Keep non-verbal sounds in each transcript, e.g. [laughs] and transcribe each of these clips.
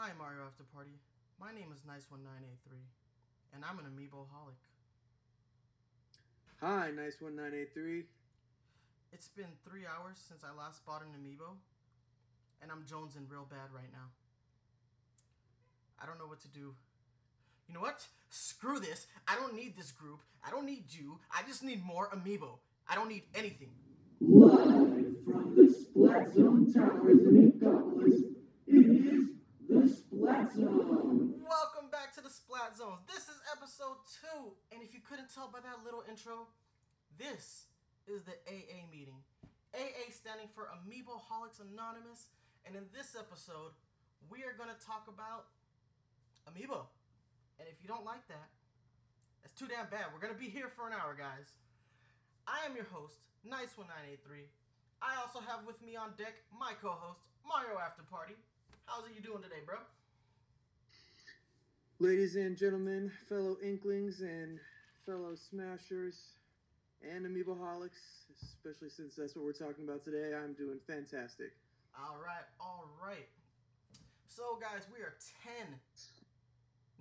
Hi, Mario After Party. My name is NyceOne983, and I'm an amiibo holic. Hi, NyceOne983. It's been three hours since I last bought an amiibo, and I'm jonesing real bad right now. I don't know what to do. You know what? Screw this. I don't need this group. I don't need you. I just need more amiibo. I don't need anything. Live from the Splat Zone Towers in Inkopolis, it is the Splat Zone. Welcome back to the Splat Zone. This is episode two, and if you couldn't tell by that little intro, this is the AA meeting. AA standing for Amiibo Holics Anonymous, and in this episode, we are going to talk about Amiibo. And if you don't like that, that's too damn bad. We're going to be here for an hour, guys. I am your host, NyceOne983. I also have with me on deck my co-host, Mario After Party. How's it you doing today, bro? Ladies and gentlemen, fellow Inklings and fellow Smashers and Amiiboholics, especially since that's what we're talking about today, I'm doing fantastic. All right, all right. So, guys, we are 10,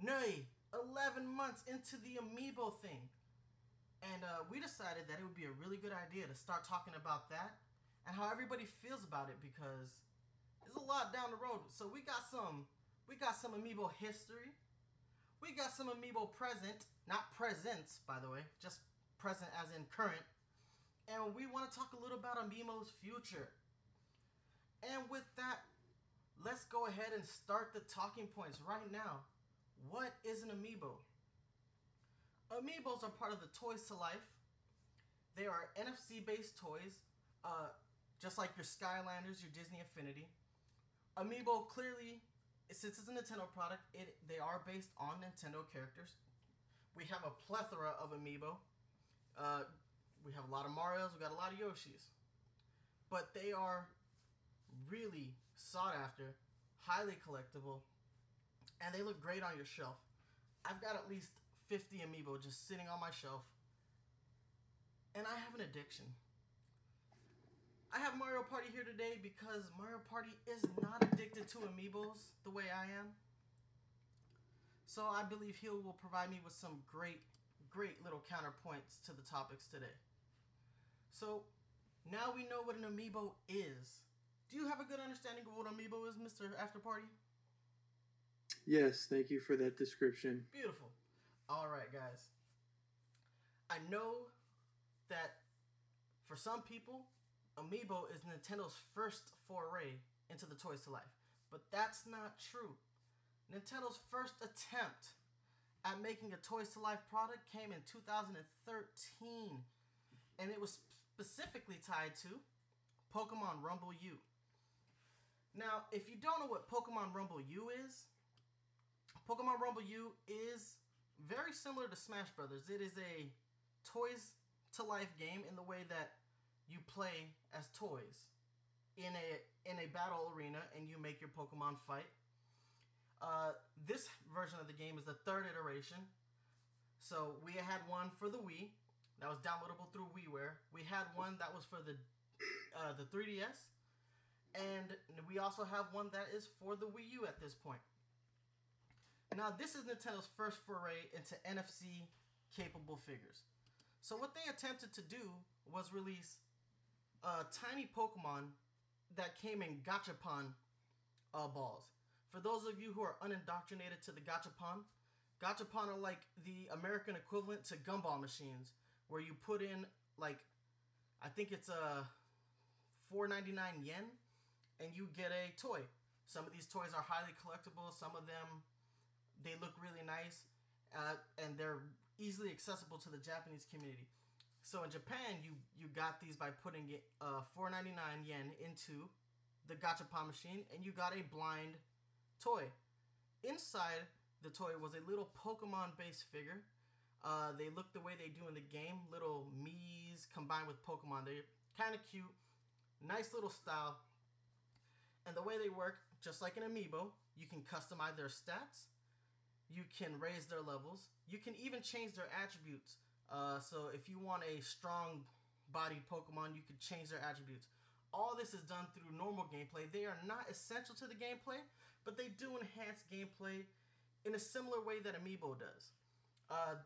nay, 11 months into the Amiibo thing. And uh, we decided that it would be a really good idea to start talking about that and how everybody feels about it because there's a lot down the road. So we got some we got some Amiibo history. We got some Amiibo present, not presents, by the way, just present as in current. And we want to talk a little about Amiibo's future. And with that, let's go ahead and start the talking points right now. What is an amiibo? Amiibos are part of the Toys to Life. They are NFC based toys, uh, just like your Skylanders, your Disney Infinity. Amiibo clearly, since it's a Nintendo product, it they are based on Nintendo characters. We have a plethora of Amiibo. Uh, we have a lot of Mario's, we got a lot of Yoshis. But they are really sought after, highly collectible, and they look great on your shelf. I've got at least 50 amiibo just sitting on my shelf, and I have an addiction. I have Mario Party here today because Mario Party is not addicted to amiibos the way I am. So I believe he will provide me with some great, great little counterpoints to the topics today. So now we know what an amiibo is. Do you have a good understanding of what amiibo is, Mr. After Party? Yes, thank you for that description. Beautiful. All right, guys. I know that for some people, Amiibo is Nintendo's first foray into the Toys to Life, but that's not true. Nintendo's first attempt at making a Toys to Life product came in 2013, and it was specifically tied to Pokemon Rumble U. Now, if you don't know what Pokemon Rumble U is, Pokemon Rumble U is very similar to Smash Brothers. It is a toys to life game in the way that you play as toys in a in a battle arena and you make your Pokemon fight. Uh, this version of the game is the third iteration. So we had one for the Wii that was downloadable through WiiWare. We had one that was for the uh, the 3DS, and we also have one that is for the Wii U at this point. Now, this is Nintendo's first foray into NFC capable figures. So, what they attempted to do was release uh, tiny Pokemon that came in Gachapon uh, balls. For those of you who are unindoctrinated to the Gachapon, Gachapon are like the American equivalent to gumball machines, where you put in like, I think it's a 4.99 yen, and you get a toy. Some of these toys are highly collectible. Some of them they look really nice, uh, and they're easily accessible to the Japanese community. So in Japan, you you got these by putting it uh, 4.99 yen into the gachapon machine, and you got a blind toy. Inside the toy was a little Pokemon-based figure. Uh, they look the way they do in the game, little Mii's combined with Pokemon. They're kind of cute, nice little style. And the way they work, just like an amiibo, you can customize their stats, you can raise their levels. You can even change their attributes. Uh, so if you want a strong bodied Pokemon, you can change their attributes. all this is done through normal gameplay. They are not essential to the gameplay, but they do enhance gameplay in a similar way that Amiibo does. Uh,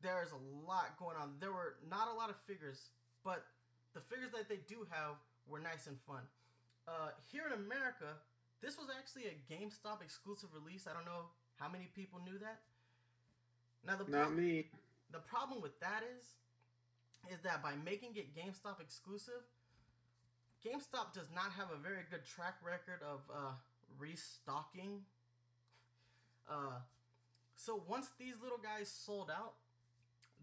there is a lot going on. There were not a lot of figures, but the figures that they do have were nice and fun. Uh, here in America, this was actually a GameStop exclusive release. I don't know how many people knew that. Now the Not me. The problem with that is is that by making it GameStop exclusive, GameStop does not have a very good track record of uh, restocking. Uh, so once these little guys sold out,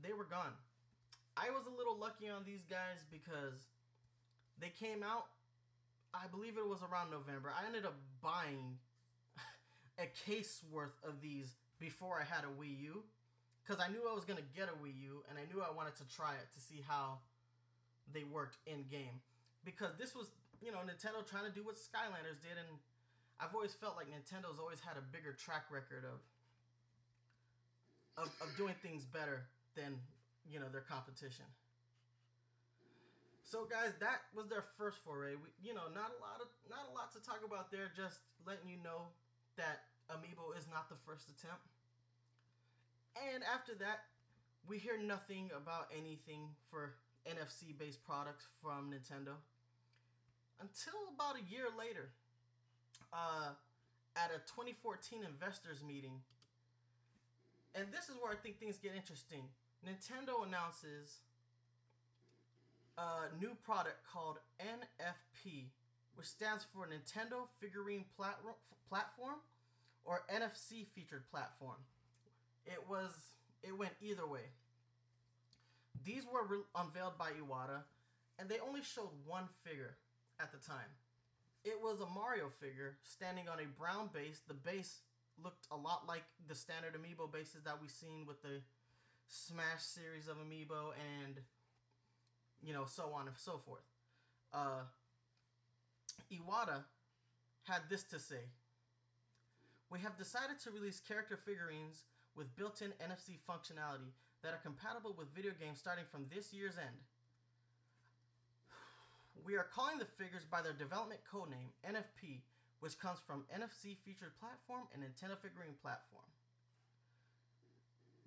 they were gone. I was a little lucky on these guys because they came out. I believe it was around November. I ended up buying [laughs] a case worth of these before I had a Wii U because I knew I was gonna get a Wii U and I knew I wanted to try it to see how they worked in game. Because this was, you know, Nintendo trying to do what Skylanders did, and I've always felt like Nintendo's always had a bigger track record of of, of doing things better than you know their competition. So guys, that was their first foray. We, you know, not a lot of not a lot to talk about there. Just letting you know that Amiibo is not the first attempt. And after that, we hear nothing about anything for NFC based products from Nintendo until about a year later, uh, at a 2014 investors meeting. And this is where I think things get interesting. Nintendo announces a new product called NFP, which stands for Nintendo Figurine Plat- Platform or NFC featured platform. It was it went either way. These were re- unveiled by Iwata, and they only showed one figure at the time. It was a Mario figure standing on a brown base. The base looked a lot like the standard amiibo bases that we've seen with the Smash series of amiibo and you know so on and so forth. Uh, Iwata had this to say. We have decided to release character figurines with built-in NFC functionality that are compatible with video games starting from this year's end. [sighs] We are calling the figures by their development codename NFP, which comes from NFC featured platform and Nintendo figurine platform.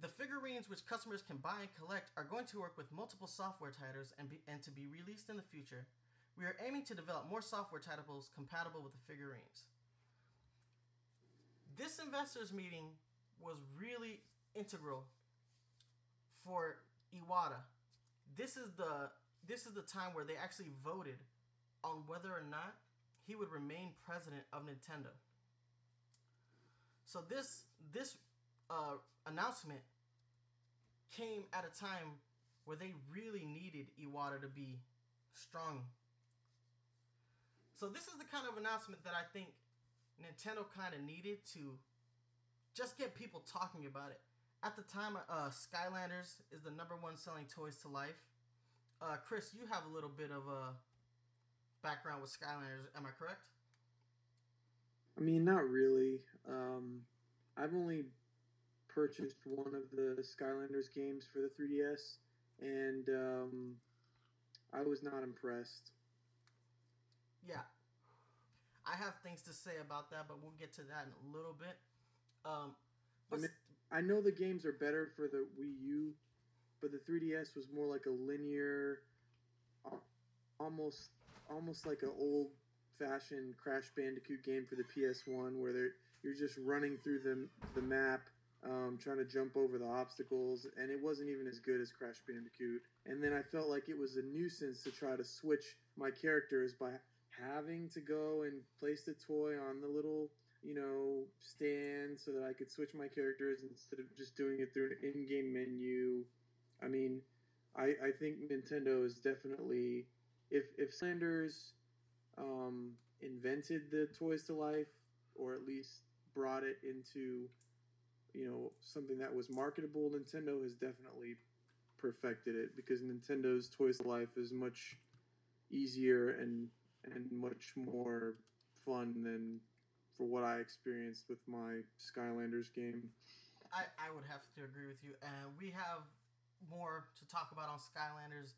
The figurines which customers can buy and collect are going to work with multiple software titles and, be, and to be released in the future. We are aiming to develop more software titles compatible with the figurines. This investors meeting was really integral for Iwata. This is the this is the time where they actually voted on whether or not he would remain president of Nintendo. So this this uh, announcement came at a time where they really needed Iwata to be strong. So this is the kind of announcement that I think Nintendo kind of needed to just get people talking about it. At the time, uh, Skylanders is the number one selling toys to life. Uh, Chris, you have a little bit of a background with Skylanders, am I correct? I mean, not really. Um, I've only purchased one of the Skylanders games for the 3DS, and um, I was not impressed. Yeah. I have things to say about that, but we'll get to that in a little bit. Um, but I mean, I know the games are better for the Wii U, but the 3DS was more like a linear, almost almost like an old fashioned Crash Bandicoot game for the PS1, where they're, you're just running through the the map, um, trying to jump over the obstacles, and it wasn't even as good as Crash Bandicoot. And then I felt like it was a nuisance to try to switch my characters by having to go and place the toy on the little you know, stand so that I could switch my characters instead of just doing it through an in-game menu. I mean, I I think Nintendo is definitely if if Skylanders um, invented the toys to life or at least brought it into you know something that was marketable, Nintendo has definitely perfected it because Nintendo's toys to life is much easier and and much more fun than for what I experienced with my Skylanders game. I, I would have to agree with you. And we have more to talk about on Skylanders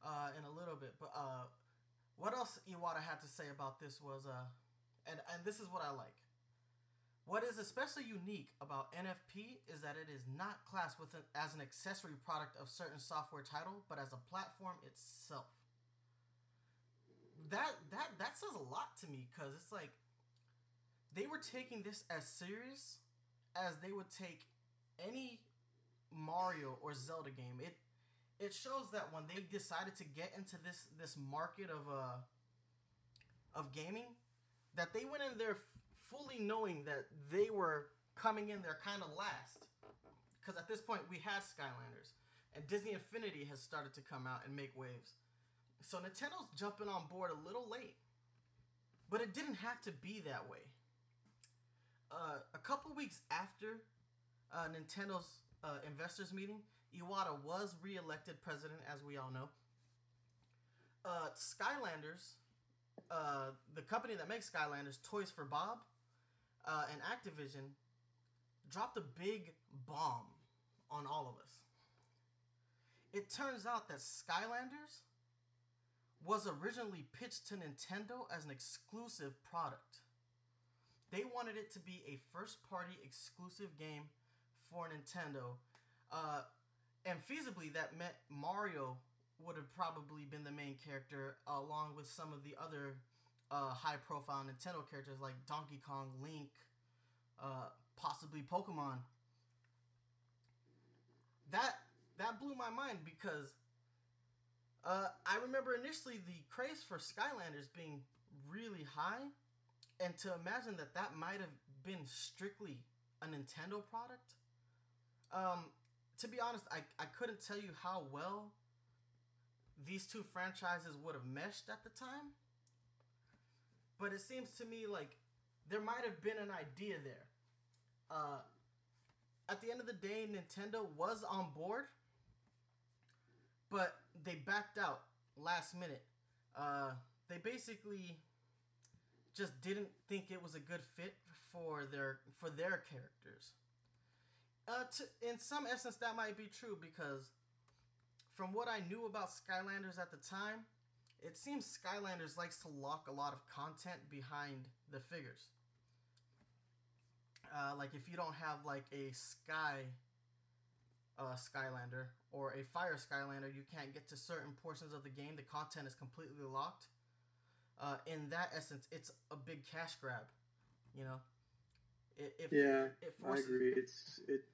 uh, in a little bit. But uh, what else Iwata had to say about this was uh, and and this is what I like. What is especially unique about NFP is that it is not classed with an, as an accessory product of certain software title, but as a platform itself. That that that says a lot to me because it's like they were taking this as serious as they would take any Mario or Zelda game. It it shows that when they decided to get into this this market of uh of gaming, that they went in there fully knowing that they were coming in there kind of last. Because at this point, we had Skylanders, and Disney Infinity has started to come out and make waves. So Nintendo's jumping on board a little late, but it didn't have to be that way. Uh, a couple weeks after uh, Nintendo's uh, investors meeting, Iwata was re-elected president, as we all know. Uh, Skylanders, uh, the company that makes Skylanders, Toys for Bob, uh, and Activision, dropped a big bomb on all of us. It turns out that Skylanders was originally pitched to Nintendo as an exclusive product. They wanted it to be a first party exclusive game for Nintendo. Uh, and feasibly, that meant Mario would have probably been the main character, along with some of the other uh, high profile Nintendo characters like Donkey Kong, Link, uh, possibly Pokemon. That that blew my mind because uh, I remember initially the craze for Skylanders being really high, and to imagine that that might have been strictly a Nintendo product. Um, to be honest, I, I couldn't tell you how well these two franchises would have meshed at the time. But it seems to me like there might have been an idea there. Uh, at the end of the day, Nintendo was on board, but they backed out last minute. Uh, they basically just didn't think it was a good fit for their for their characters. Uh, to, in some essence, that might be true because from what I knew about Skylanders at the time, it seems Skylanders likes to lock a lot of content behind the figures. Uh, like if you don't have like a sky uh, Skylander or a fire Skylander, you can't get to certain portions of the game. The content is completely locked. Uh, in that essence, it's a big cash grab. You know, it, it Yeah, it I forces agree. It's it.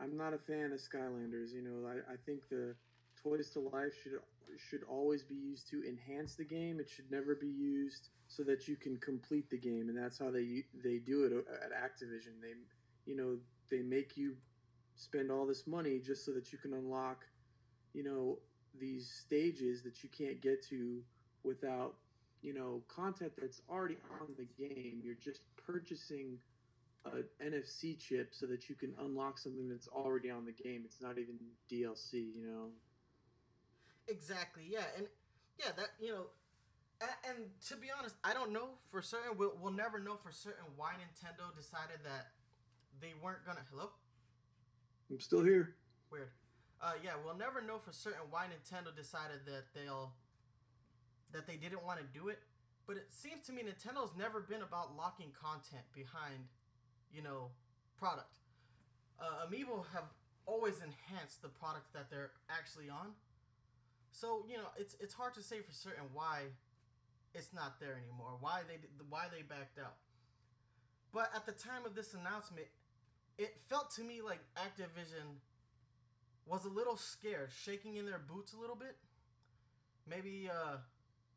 I'm not a fan of Skylanders. You know, I, I think the Toys to Life should should always be used to enhance the game. It should never be used so that you can complete the game, and that's how they they do it at Activision. They, you know, they make you spend all this money just so that you can unlock, you know, these stages that you can't get to without, you know, content that's already on the game. You're just purchasing a NFC chip so that you can unlock something that's already on the game. It's not even DLC, you know. Exactly. Yeah, and yeah, that you know, and, and to be honest, I don't know for certain. We'll, we'll never know for certain why Nintendo decided that they weren't gonna. Hello. I'm still here. Weird. Uh, yeah, we'll never know for certain why Nintendo decided that they'll that they didn't want to do it. But it seems to me Nintendo's never been about locking content behind, you know, product. Uh, Amiibo have always enhanced the product that they're actually on. So you know, it's it's hard to say for certain why it's not there anymore. Why they why they backed out. But at the time of this announcement, it felt to me like Activision was a little scared, shaking in their boots a little bit. Maybe uh,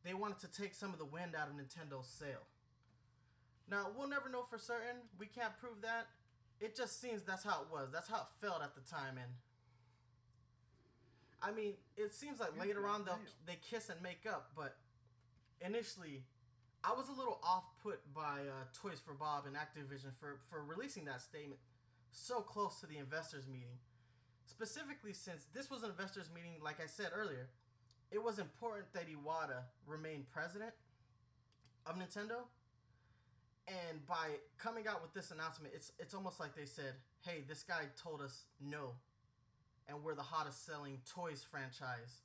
they wanted to take some of the wind out of Nintendo's sail. Now, we'll never know for certain. We can't prove that. It just seems that's how it was. That's how it felt at the time. And I mean, it seems like later on they'll they kiss and make up, but initially, I was a little off put by uh, Toys for Bob and Activision for for releasing that statement so close to the investors meeting. Specifically, since this was an investors meeting, like I said earlier, it was important that Iwata remain president of Nintendo. And by coming out with this announcement, it's it's almost like they said, "Hey, this guy told us no, and we're the hottest selling toys franchise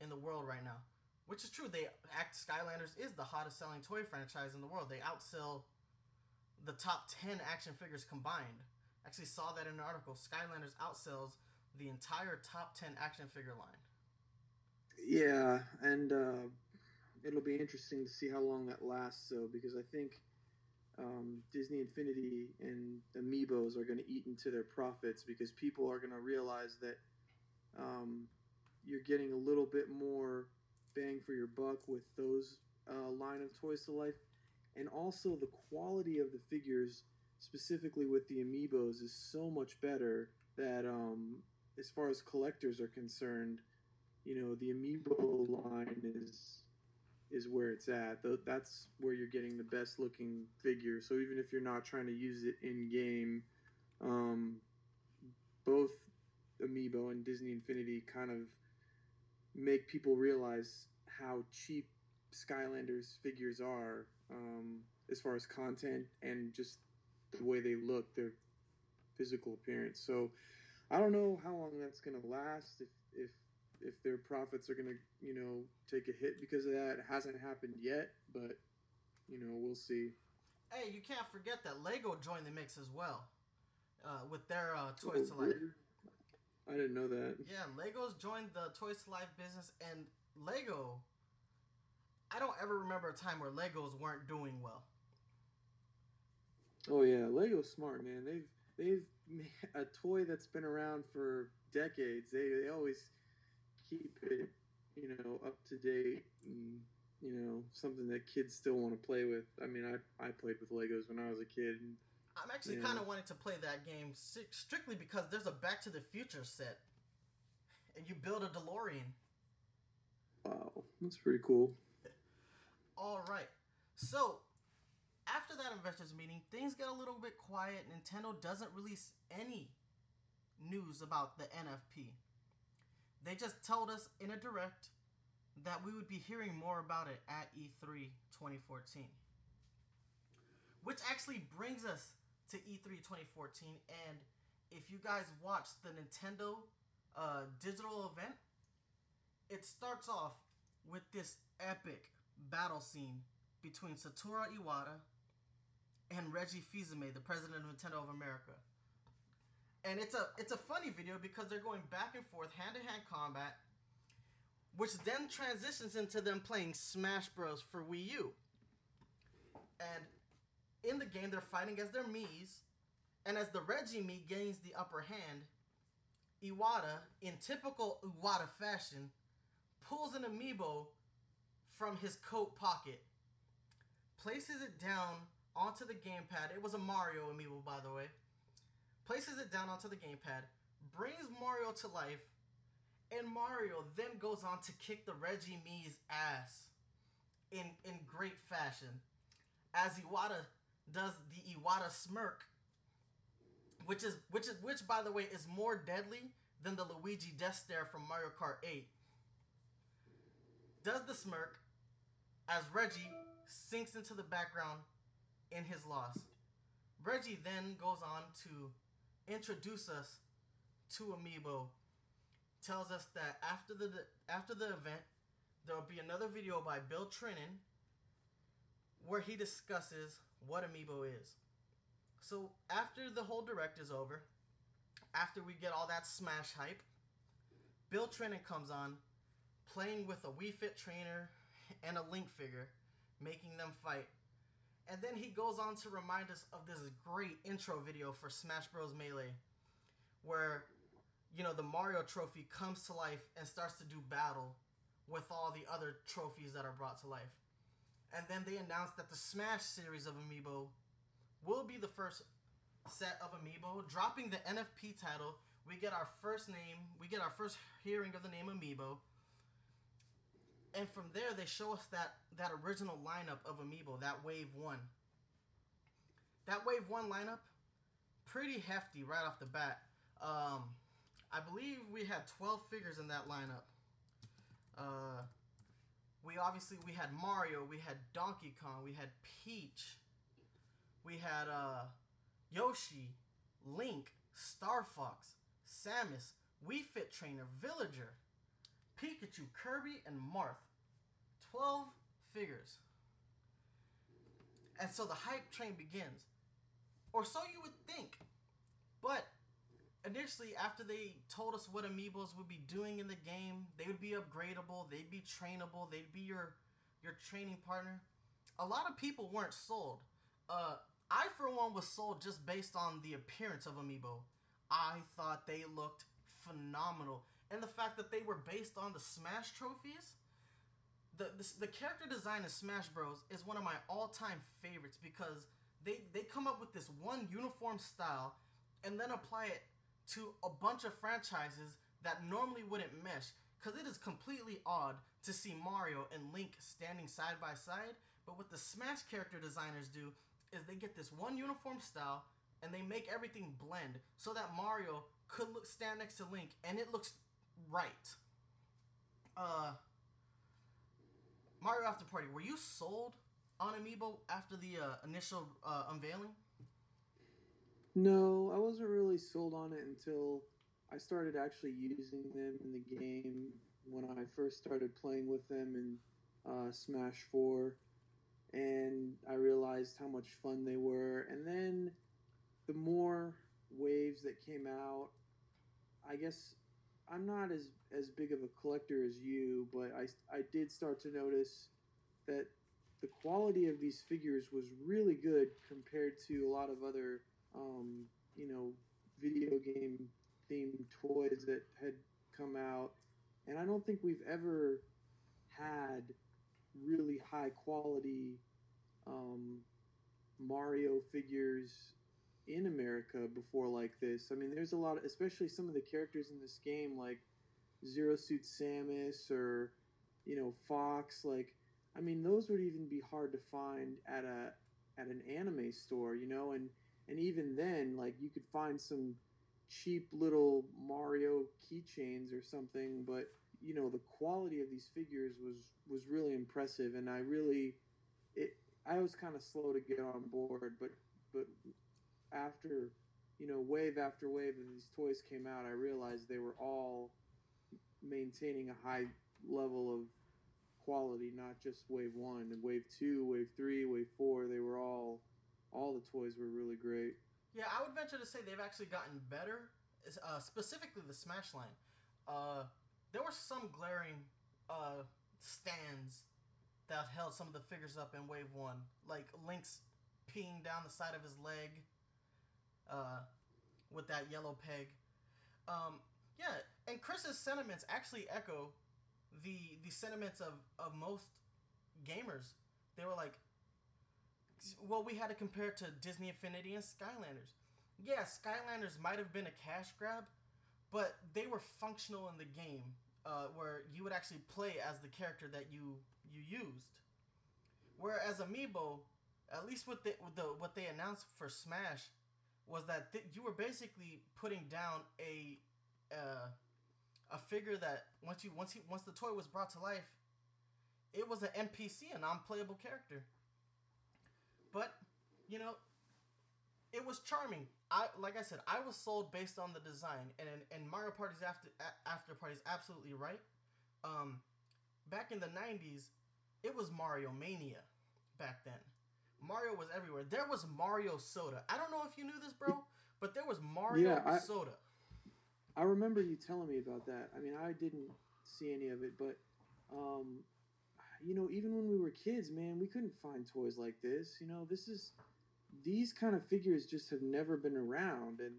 in the world right now." which is true. They act Skylanders is the hottest selling toy franchise in the world. They outsell the top ten action figures combined. Actually, saw that in an article. Skylanders outsells the entire top ten action figure line. Yeah, and uh, it'll be interesting to see how long that lasts. So, because I think um, Disney Infinity and Amiibos are going to eat into their profits because people are going to realize that um, you're getting a little bit more bang for your buck with those uh, line of toys to life, and also the quality of the figures, specifically with the Amiibos, is so much better that um, as far as collectors are concerned, you know the Amiibo line is is where it's at. That's where you're getting the best looking figure. So even if you're not trying to use it in game, um, both Amiibo and Disney Infinity kind of make people realize how cheap Skylanders figures are um, as far as content and just the way they look, their physical appearance. So I don't know how long that's going to last. If if if their profits are going to you know take a hit because of that, it hasn't happened yet, but you know we'll see. Hey, you can't forget that Lego joined the mix as well, uh, with their uh, Toys to Life. I didn't know that. Yeah, Legos joined the Toys to Life business, and Lego. I don't ever remember a time where Legos weren't doing well. Oh yeah, Lego's smart, man. They've they've [laughs] a toy that's been around for decades. They they always keep it, you know, up to date and you know something that kids still want to play with. I mean, I I played with Legos when I was a kid. And, I'm actually Yeah. kind of wanting to play that game strictly because there's a Back to the Future set, and you build a DeLorean. wow, that's pretty cool. All right. So, after that investors meeting, things get a little bit quiet. Nintendo doesn't release any news about the NFP. They just told us in a direct that we would be hearing more about it at E E3 2014. Which actually brings us to E E3 2014 and if you guys watched the Nintendo uh, digital event, it starts off with this epic battle scene between Satoru Iwata and Reggie Fils-Aimé, the president of Nintendo of America. And it's a it's a funny video because they're going back and forth, hand to hand combat, which then transitions into them playing Smash Bros for Wii U. And in the game, they're fighting as their Mii's, and as the Reggie Mii gains the upper hand, Iwata, in typical Iwata fashion, pulls an amiibo from his coat pocket, places it down onto the gamepad. It was a Mario amiibo, by the way. Places it down onto the gamepad, brings Mario to life, and Mario then goes on to kick the Reggie Mii's ass in in great fashion, as Iwata does the Iwata smirk, which is which is which by the way is more deadly than the Luigi death stare from Mario Kart 8 does the smirk as Reggie sinks into the background in his loss. Reggie then goes on to introduce us to Amiibo, tells us that after the after the event, there will be another video by Bill Trinen where he discusses what Amiibo is. So after the whole direct is over, after we get all that Smash hype, Bill Trinen comes on playing with a Wii Fit trainer and a Link figure, making them fight. And then he goes on to remind us of this great intro video for Smash Bros. Melee, where, you know, the Mario trophy comes to life and starts to do battle with all the other trophies that are brought to life. And then they announce that the Smash series of Amiibo will be the first set of Amiibo, dropping the NFP title. We get our first name, we get our first hearing of the name Amiibo and from there they show us that that original lineup of amiibo that wave one. That wave one lineup pretty hefty right off the bat. Um i believe we had 12 figures in that lineup. Uh we obviously we had mario we had donkey kong we had peach we had uh yoshi link star fox samus wii fit trainer villager Pikachu, Kirby, and Marth. 12 figures. And so the hype train begins. Or so you would think. But initially, after they told us what amiibos would be doing in the game, they would be upgradable, they'd be trainable, they'd be your your training partner. A lot of people weren't sold. Uh, I, for one, was sold just based on the appearance of amiibo. I thought they looked phenomenal, and the fact that they were based on the Smash trophies. The, the, character design in Smash Bros is one of my all-time favorites because they they come up with this one uniform style and then apply it to a bunch of franchises that normally wouldn't mesh because it is completely odd to see Mario and Link standing side by side. But what the Smash character designers do is they get this one uniform style and they make everything blend so that Mario could look, stand next to Link and it looks right. Uh, Mario After Party, were you sold on Amiibo after the uh, initial uh, unveiling? No, I wasn't really sold on it until I started actually using them in the game when I first started playing with them in uh, Smash 4. And I realized how much fun they were. And then the more waves that came out, I guess I'm not as, as big of a collector as you, but I, I did start to notice that the quality of these figures was really good compared to a lot of other, um, you know, video game themed toys that had come out. And I don't think we've ever had really high quality um, Mario figures in America before like this. I mean, there's a lot, of, especially some of the characters in this game, like Zero Suit Samus or you know Fox. Like, I mean, those would even be hard to find at a at an anime store, you know, and and even then, like you could find some cheap little Mario keychains or something, but you know the quality of these figures was was really impressive, and I really it I was kind of slow to get on board, but but after you know wave after wave of these toys came out, I realized they were all maintaining a high level of quality, not just wave one and wave two, wave three, wave four. They were all all the toys were really great. Yeah, I would venture to say they've actually gotten better, uh, specifically the Smash line. Uh, there were some glaring uh, stands that held some of the figures up in Wave 1, like Link's peeing down the side of his leg uh, with that yellow peg. Um, yeah, and Chris's sentiments actually echo the the sentiments of, of most gamers. They were like, well, we had to compare it to Disney Infinity and Skylanders. Yeah, Skylanders might have been a cash grab, but they were functional in the game, uh, where you would actually play as the character that you you used. Whereas Amiibo, at least with the, with the what they announced for Smash, was that th- you were basically putting down a uh, a figure that once you once he once the toy was brought to life, it was an NPC, a non-playable character. But you know, it was charming. I like I said, I was sold based on the design, and and Mario Party's after after party absolutely right. Um, back in the '90s, it was Mario Mania. Back then, Mario was everywhere. There was Mario Soda. I don't know if you knew this, bro, but there was Mario Yeah, I- Soda. I remember you telling me about that. I mean, I didn't see any of it, but um, you know, even when we were kids, man, we couldn't find toys like this. You know, this is these kind of figures just have never been around, and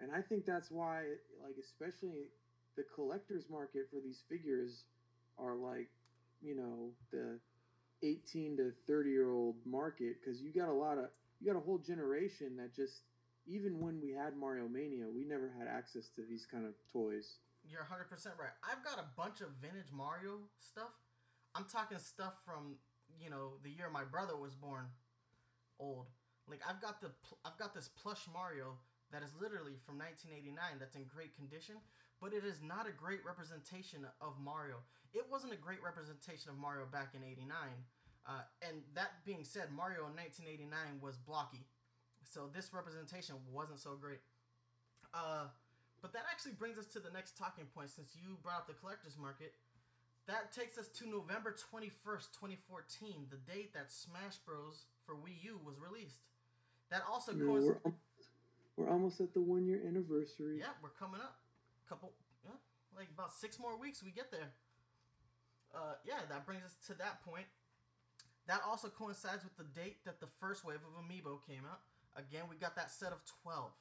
and I think that's why, like, especially the collectors market for these figures are like, you know, the 18 to 30 year old market because you got a lot of you got a whole generation that just even when we had Mario Mania, we never had access to these kind of toys. You're 100% right. I've got a bunch of vintage Mario stuff. I'm talking stuff from, you know, the year my brother was born. Old. Like I've got the I've got this plush Mario that is literally from 1989 that's in great condition, but it is not a great representation of Mario. It wasn't a great representation of Mario back in 89. Uh, and that being said, Mario in 1989 was blocky. So this representation wasn't so great. Uh, but that actually brings us to the next talking point since you brought up the collector's market. that takes us to November 21st, 2014, the date that Smash Bros. for Wii U was released. That also coincides. we're, al- we're almost at the one year anniversary. Yeah, we're coming up. Couple, yeah, like about six more weeks, we get there. Uh, yeah, that brings us to that point. That also coincides with the date that the first wave of Amiibo came out. Again, we got that set of twelve.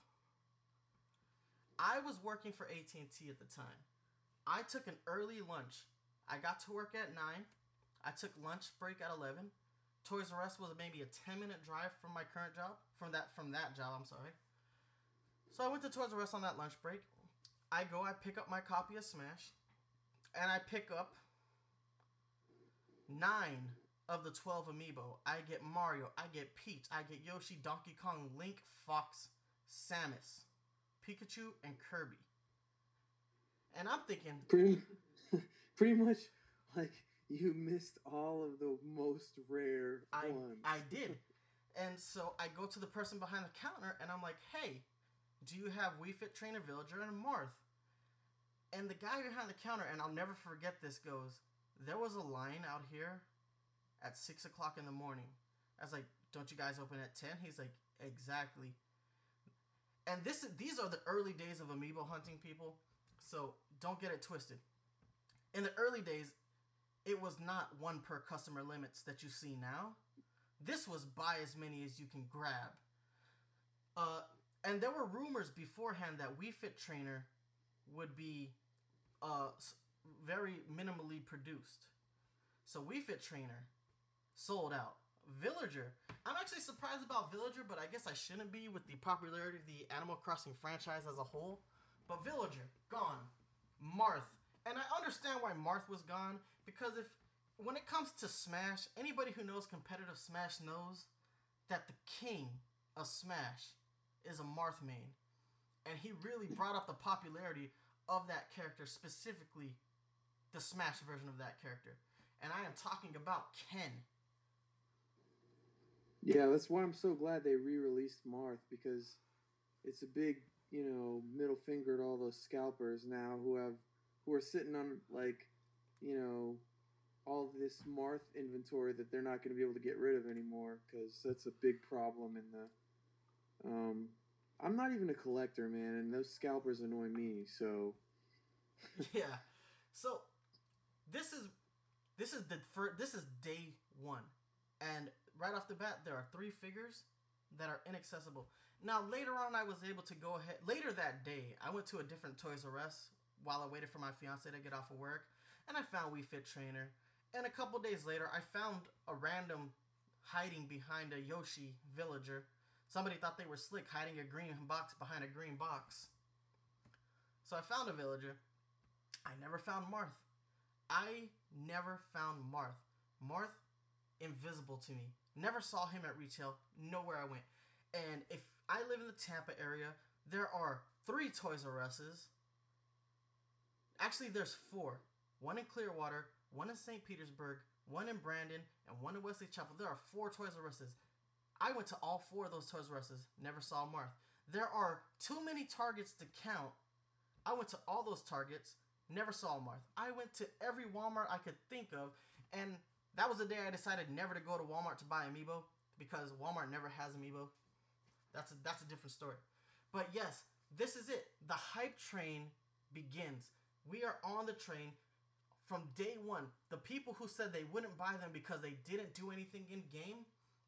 I was working for AT and T at the time. I took an early lunch. I got to work at nine. I took lunch break at eleven. Toys R Us was maybe a ten minute drive from my current job. From that from that job, I'm sorry. So I went to Toys R Us on that lunch break. I go, I pick up my copy of Smash, and I pick up nine of the 12 amiibo. I get Mario, I get Peach, I get Yoshi, Donkey Kong, Link, Fox, Samus, Pikachu, and Kirby. And I'm thinking, Pretty, [laughs] pretty much like you missed all of the most rare I ones. I did. And so I go to the person behind the counter and I'm like, hey, do you have Wii Fit Trainer Villager and Marth? And the guy behind the counter, and I'll never forget this, goes, there was a line out here at six o'clock in the morning. I was like, don't you guys open at ten? He's like, exactly. And this is these are the early days of amiibo hunting, people. So don't get it twisted. In the early days, it was not one per customer limits that you see now. This was buy as many as you can grab. Uh, and there were rumors beforehand that Wii Fit Trainer would be uh, very minimally produced. So Wii Fit Trainer sold out. Villager, I'm actually surprised about Villager, but I guess I shouldn't be with the popularity of the Animal Crossing franchise as a whole. But Villager, gone. Marth, and I understand why Marth was gone because if when it comes to Smash, anybody who knows competitive Smash knows that the king of Smash is a Marth main, and he really brought up the popularity of that character, specifically the Smash version of that character. And I am talking about Ken. Yeah, that's why I'm so glad they re-released Marth because it's a big, you know, middle finger to all those scalpers now who have who are sitting on like, you know, all this Marth inventory that they're not going to be able to get rid of anymore because that's a big problem in the. Um, I'm not even a collector, man, and those scalpers annoy me. So [laughs] yeah. So this is this is the first, this is day one, and right off the bat there are three figures that are inaccessible. Now later on, I was able to go ahead. Later that day, I went to a different Toys R Us while I waited for my fiance to get off of work, and I found Wii Fit Trainer. And a couple days later, I found a random hiding behind a Yoshi villager. Somebody thought they were slick, hiding a green box behind a green box. So I found a villager. I never found Marth. I never found Marth. Marth, invisible to me. Never saw him at retail. Nowhere I went. And if I live in the Tampa area, there are three Toys R Us's. Actually, there's four. One in Clearwater, one in St. Petersburg, one in Brandon, and one in Wesley Chapel. There are four Toys R Us's. I went to all four of those Toys R Us's. Never saw Marth. There are too many targets to count. I went to all those targets. Never saw Marth. I went to every Walmart I could think of, and that was the day I decided never to go to Walmart to buy Amiibo because Walmart never has Amiibo. That's a, that's a different story. But yes, this is it. The hype train begins. We are on the train from day one. The people who said they wouldn't buy them because they didn't do anything in game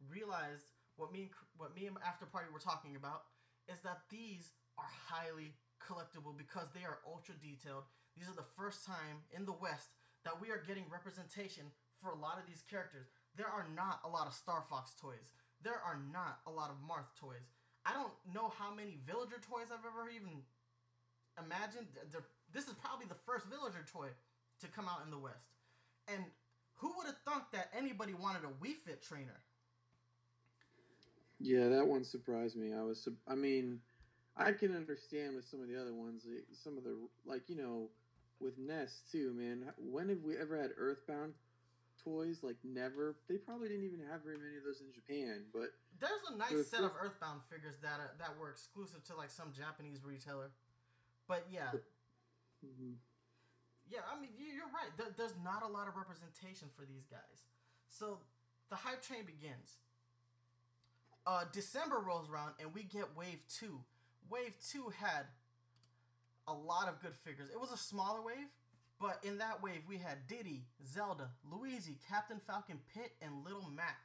realized what me and what me and After Party were talking about is that these are highly collectible because they are ultra detailed. These are the first time in the West that we are getting representation for a lot of these characters. There are not a lot of Star Fox toys. There are not a lot of Marth toys. I don't know how many villager toys I've ever even imagined. This is probably the first villager toy to come out in the West. And who would have thought that anybody wanted a Wii Fit trainer? Yeah, that one surprised me. I was, I mean, I can understand with some of the other ones, some of the like you know, with Ness too, man. When have we ever had Earthbound toys? Like never. They probably didn't even have very many of those in Japan. But There's a nice set of Earthbound figures that uh, that were exclusive to like some Japanese retailer. But yeah, Mhm. yeah, I mean, you- you're right. There, there's not a lot of representation for these guys. So the hype train begins. Uh, December rolls around and we get Wave 2. Wave 2 had a lot of good figures. It was a smaller wave, but in that wave we had Diddy, Zelda, Luigi, Captain Falcon, Pit, and Little Mac.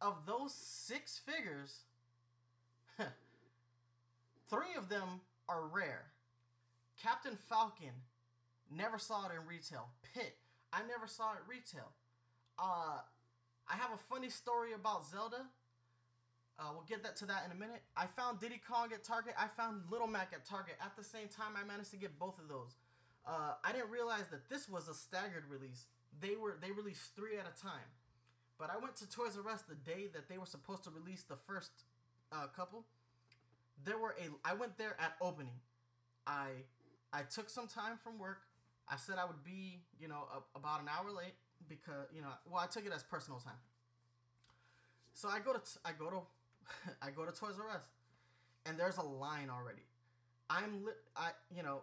Of those six figures, [laughs] three of them are rare. Captain Falcon, never saw it in retail. Pit, I never saw it retail. Uh, I have a funny story about Zelda. Uh, we'll get that to that in a minute. I found Diddy Kong at Target. I found Little Mac at Target. At the same time, I managed to get both of those. Uh, I didn't realize that this was a staggered release. They were they released three at a time. But I went to Toys R Us the day that they were supposed to release the first uh, couple. There were a I went there at opening. I I took some time from work. I said I would be you know a, about an hour late because you know well I took it as personal time. So I go to I go to [laughs] I go to Toys R Us, and there's a line already. I'm lit. I you know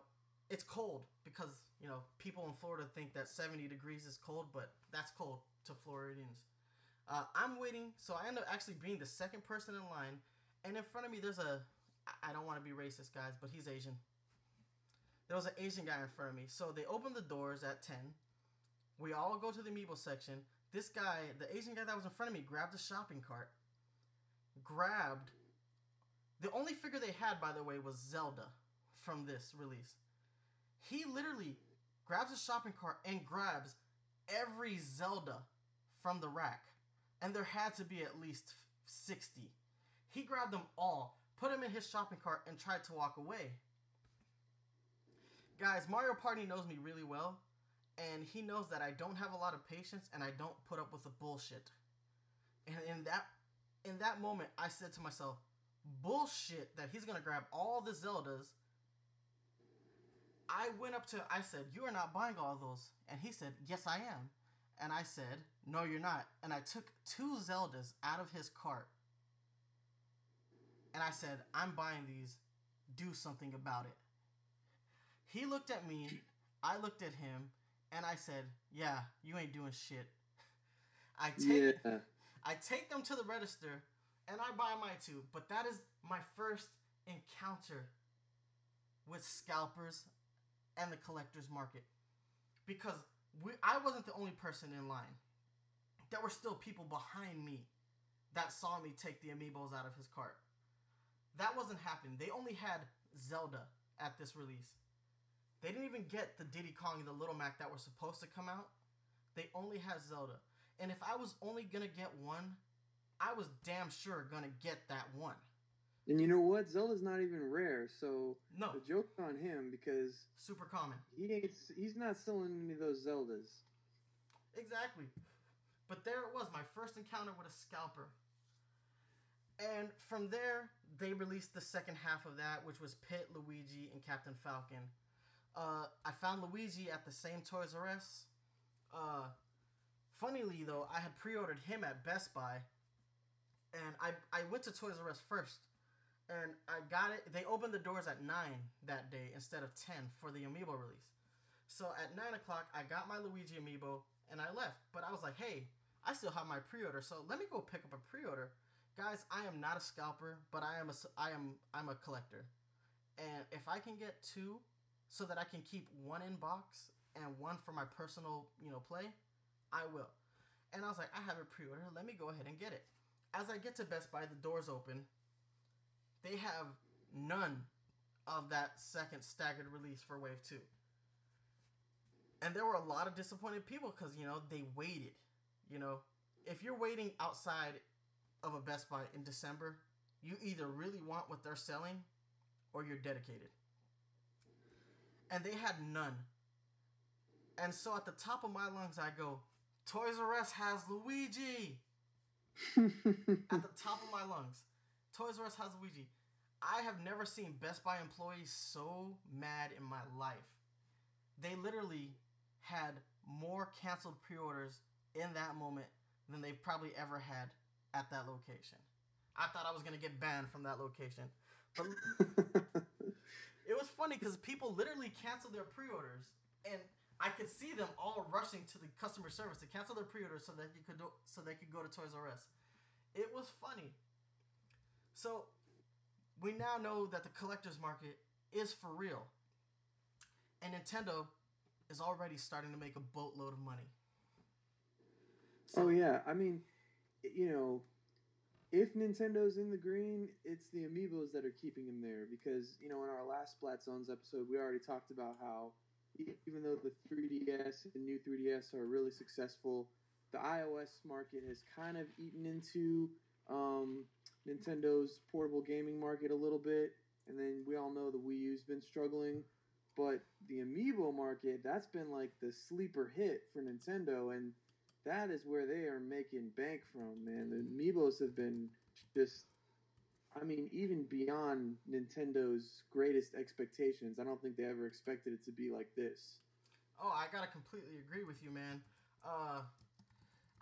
it's cold because you know people in Florida think that 70 degrees is cold, but that's cold to Floridians. Uh, I'm waiting, so I end up actually being the second person in line, and in front of me there's a. I don't want to be racist, guys, but he's Asian. There was an Asian guy in front of me, so they opened the doors at 10. We all go to the amiibo section. This guy, the Asian guy that was in front of me, grabbed a shopping cart, grabbed. The only figure they had, by the way, was Zelda from this release. He literally grabs a shopping cart and grabs every Zelda from the rack. And there had to be at least 60. He grabbed them all, put them in his shopping cart, and tried to walk away. Guys, Mario Party knows me really well, and he knows that I don't have a lot of patience and I don't put up with the bullshit. And in that in that moment, I said to myself, bullshit that he's gonna grab all the Zeldas. I went up to I said, You are not buying all those. And he said, Yes, I am. And I said, No, you're not. And I took two Zeldas out of his cart. And I said, I'm buying these. Do something about it. He looked at me, I looked at him, and I said, Yeah, you ain't doing shit. I take Yeah. I take them to the register and I buy my two. But that is my first encounter with scalpers and the collector's market. Because we, I wasn't the only person in line. There were still people behind me that saw me take the amiibos out of his cart. That wasn't happening. They only had Zelda at this release. They didn't even get the Diddy Kong and the Little Mac that were supposed to come out. They only had Zelda. And if I was only gonna get one, I was damn sure gonna get that one. And you know what? Zelda's not even rare, so No, the joke's on him because super common. he ain't he's not selling any of those Zeldas. Exactly. But there it was, my first encounter with a scalper. And from there, they released the second half of that, which was Pit, Luigi, and Captain Falcon. Uh, I found Luigi at the same Toys R Us. Uh, funnily though, I had pre-ordered him at Best Buy, and I I went to Toys R Us first, and I got it. They opened the doors at nine that day instead of ten for the Amiibo release. So at nine o'clock, I got my Luigi amiibo and I left. But I was like, hey, I still have my pre-order, so let me go pick up a pre-order. Guys, I am not a scalper, but I am a I am I'm a collector, and if I can get two, so that I can keep one in box and one for my personal you know play, I will. And I was like, I have a pre-order. Let me go ahead and get it. As I get to Best Buy, the doors open. They have none of that second staggered release for Wave Two and there were a lot of disappointed people because you know they waited you know if you're waiting outside of a best buy in december you either really want what they're selling or you're dedicated and they had none and so at the top of my lungs i go toys r us has luigi at the top of my lungs. Toys R Us has Luigi. I have never seen Best Buy employees so mad in my life. They literally had more canceled pre-orders in that moment than they've probably ever had at that location. I thought I was gonna get banned from that location, but [laughs] it was funny because people literally canceled their pre-orders and I could see them all rushing to the customer service to cancel their pre-order so that you could do, so they could go to Toys R Us. It was funny. So we now know that the collector's market is for real, and Nintendo is already starting to make a boatload of money. oh yeah, I mean, you know, if Nintendo's in the green, it's the amiibos that are keeping him there because you know in our last SplatZones episode we already talked about how even though the 3DS and new 3DS are really successful, the iOS market has kind of eaten into um, Nintendo's portable gaming market a little bit, and then we all know the Wii U's been struggling. But the amiibo market, that's been like the sleeper hit for Nintendo, and that is where they are making bank from, man. The amiibos have been just, I mean, even beyond Nintendo's greatest expectations. I don't think they ever expected it to be like this. Oh, I gotta completely agree with you, man. Uh,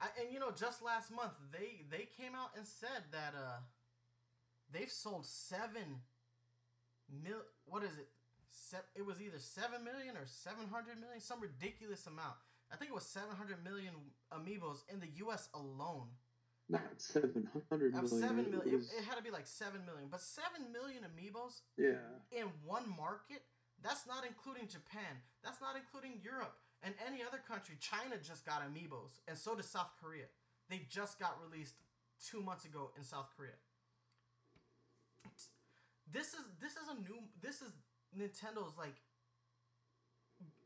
I, and you know, just last month they they came out and said that uh, they've sold seven mil. What is it? Se- it was either seven million or seven hundred million, some ridiculous amount. I think it was seven hundred million amiibos in the U.S. alone. Not seven hundred million. seven it was- It, had to be like seven million, but seven million amiibos yeah. in one market. That's not including Japan. That's not including Europe and any other country. China just got amiibos, and so does South Korea. They just got released two months ago in South Korea. This is this is a new. This is Nintendo's like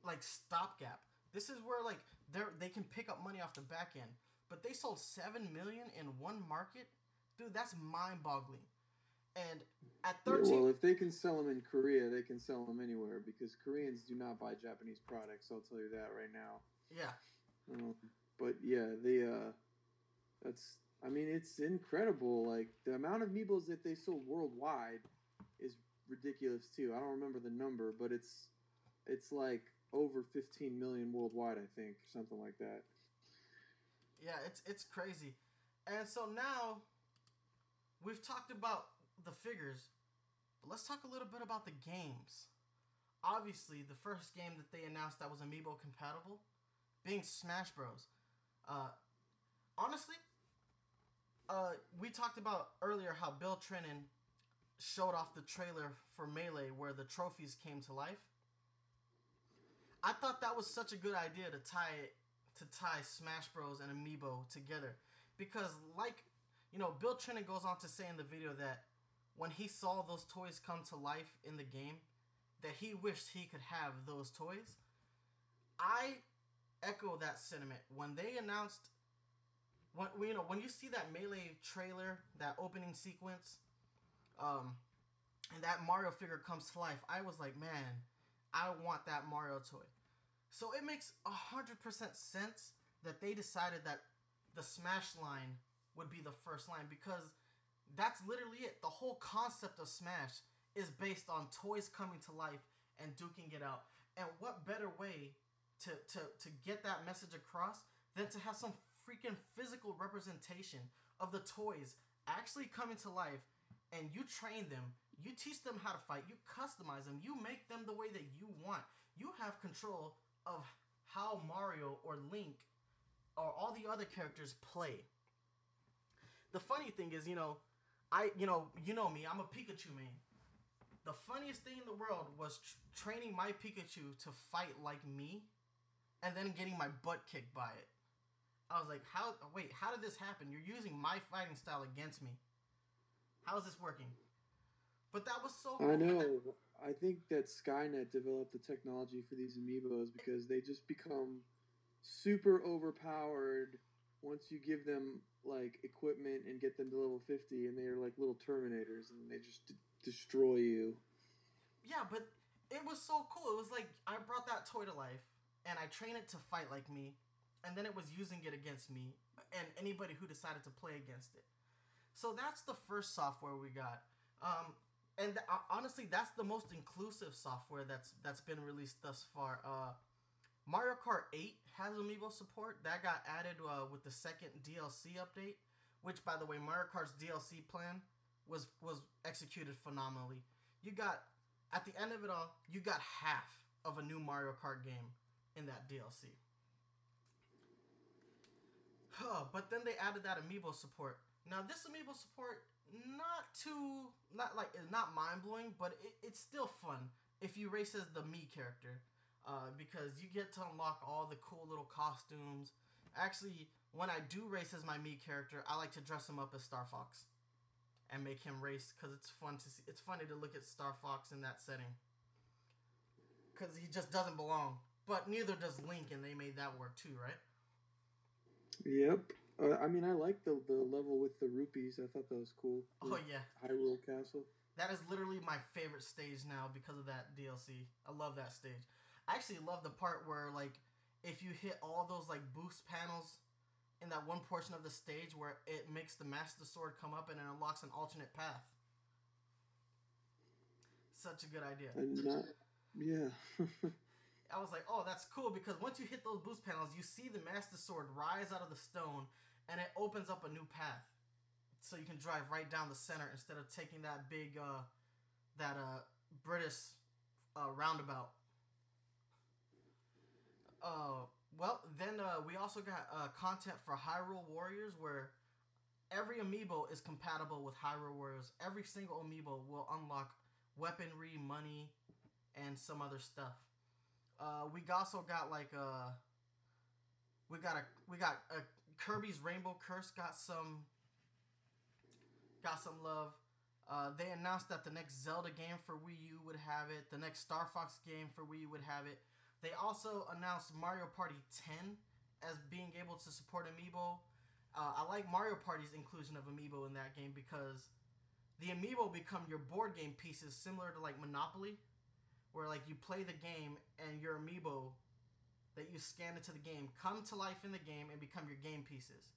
like stopgap. This is where like they they can pick up money off the back end. But they sold seven million in one market, dude. That's mind boggling. And at Yeah, thirteen, well, if they can sell them in Korea, they can sell them anywhere because Koreans do not buy Japanese products. I'll tell you that right now. yeah, Um, but yeah, the uh, that's I mean it's incredible. Like the amount of amiibos that they sold worldwide is ridiculous too. I don't remember the number, but it's it's like over 15 million worldwide, I think, something like that. Yeah, it's it's crazy. And so now we've talked about the figures, but let's talk a little bit about the games. Obviously, the first game that they announced that was amiibo compatible being Smash Bros. Uh, honestly, uh, we talked about earlier how Bill Trinen showed off the trailer for Melee where the trophies came to life. I thought that was such a good idea to tie it to tie Smash Bros and Amiibo together because like you know Bill Trinen goes on to say in the video that when he saw those toys come to life in the game that he wished he could have those toys. I echo that sentiment when they announced when you know when you see that melee trailer, that opening sequence, um, and that Mario figure comes to life, I was like, man, I want that Mario toy. So it makes a hundred percent sense that they decided that the Smash line would be the first line because that's literally it. The whole concept of Smash is based on toys coming to life and duking it out. And what better way to, to, to get that message across than to have some freaking physical representation of the toys actually coming to life and you train them, you teach them how to fight, you customize them, you make them the way that you want. You have control of how Mario or Link or all the other characters play. The funny thing is, you know, I you know, you know me, I'm a Pikachu man. The funniest thing in the world was tr- training my Pikachu to fight like me and then getting my butt kicked by it. I was like, how wait, how did this happen? You're using my fighting style against me. How is this working? But that was so cool. I know. I think that Skynet developed the technology for these amiibos because they just become super overpowered once you give them like equipment and get them to level 50 and they're like little terminators and they just d- destroy you. Yeah, but it was so cool. It was like I brought that toy to life and I trained it to fight like me, and then it was using it against me and anybody who decided to play against it. So that's the first software we got. Um, and th- honestly, that's the most inclusive software that's that's been released thus far. Uh, Mario Kart 8 has amiibo support. That got added uh, with the second DLC update, which, by the way, Mario Kart's DLC plan was was executed phenomenally. You got at the end of it all, you got half of a new Mario Kart game in that DLC. But then they added that amiibo support. Now this amiibo support not too not like it's not mind blowing, but it, it's still fun if you race as the me character, uh, because you get to unlock all the cool little costumes. Actually, when I do race as my me character, I like to dress him up as Star Fox, and make him race because it's fun to see. It's funny to look at Star Fox in that setting, because he just doesn't belong. But neither does Link, and they made that work too, right? Yep. Uh, I mean, I like the the level with the rupees. I thought that was cool. Oh yeah, Hyrule Castle. That is literally my favorite stage now because of that DLC. I love that stage. I actually love the part where like if you hit all those like boost panels in that one portion of the stage where it makes the Master Sword come up and it unlocks an alternate path. Such a good idea. And not, yeah. [laughs] I was like, oh, that's cool because once you hit those boost panels, you see the Master Sword rise out of the stone and it opens up a new path. So you can drive right down the center instead of taking that big, uh, that uh, British uh, roundabout. Uh, well, then uh, we also got uh, content for Hyrule Warriors where every amiibo is compatible with Hyrule Warriors. Every single amiibo will unlock weaponry, money, and some other stuff. Uh, we also got like uh we got a we got a Kirby's Rainbow Curse got some got some love. Uh, they announced that the next Zelda game for Wii U would have it. The next Star Fox game for Wii U would have it. They also announced Mario Party 10 as being able to support Amiibo. Uh, I like Mario Party's inclusion of Amiibo in that game because the Amiibo become your board game pieces, similar to like Monopoly where like you play the game and your amiibo that you scan into the game come to life in the game and become your game pieces.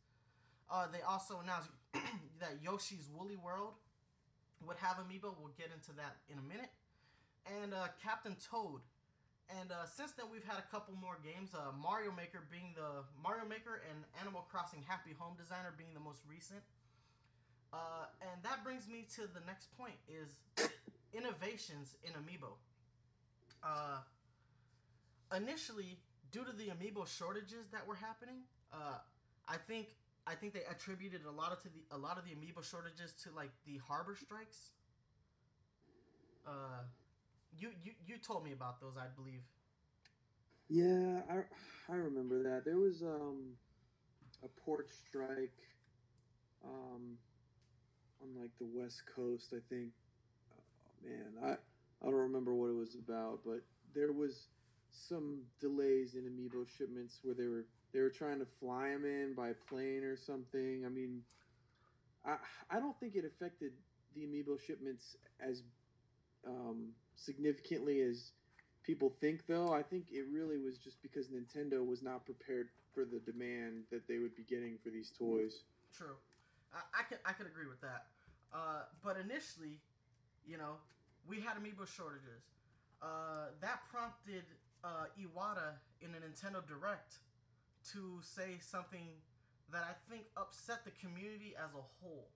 Uh, they also announced [clears throat] that Yoshi's Woolly World would have amiibo. We'll get into that in a minute. And uh, Captain Toad. And uh, since then, we've had a couple more games. Uh, Mario Maker being the Mario Maker and Animal Crossing Happy Home Designer being the most recent. Uh, and that brings me to the next point: is [coughs] innovations in amiibo uh, initially, due to the amiibo shortages that were happening, uh, I think I think they attributed a lot of to the a lot of the amiibo shortages to like the harbor strikes. Uh, you you you told me about those, I believe. Yeah, I I remember that. There was um a port strike um on like the west coast, I think. Oh man, I I don't remember what it was about, but there was some delays in amiibo shipments where they were they were trying to fly them in by plane or something. I mean, I I don't think it affected the amiibo shipments as um, significantly as people think, though. I think it really was just because Nintendo was not prepared for the demand that they would be getting for these toys. True, I, I could I could agree with that. Uh, but initially, you know, we had amiibo shortages. Uh, that prompted uh, Iwata in a Nintendo Direct to say something that I think upset the community as a whole.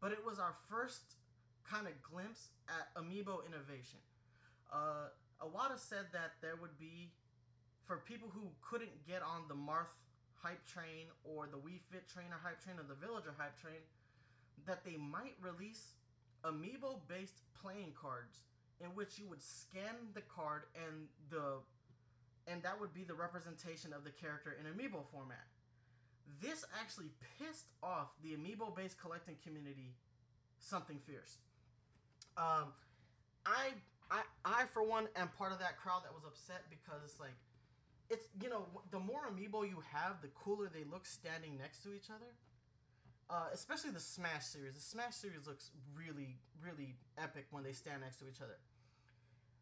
But it was our first kind of glimpse at amiibo innovation. Uh, Iwata said that there would be, for people who couldn't get on the Marth hype train or the Wii Fit trainer hype train or the Villager hype train, that they might release amiibo based playing cards in which you would scan the card and the and that would be the representation of the character in amiibo format. This actually pissed off the amiibo based collecting community something fierce. Um, I I I for one am part of that crowd that was upset because it's like it's you know the more amiibo you have, the cooler they look standing next to each other. Uh, especially the Smash series. The Smash series looks really, really epic when they stand next to each other.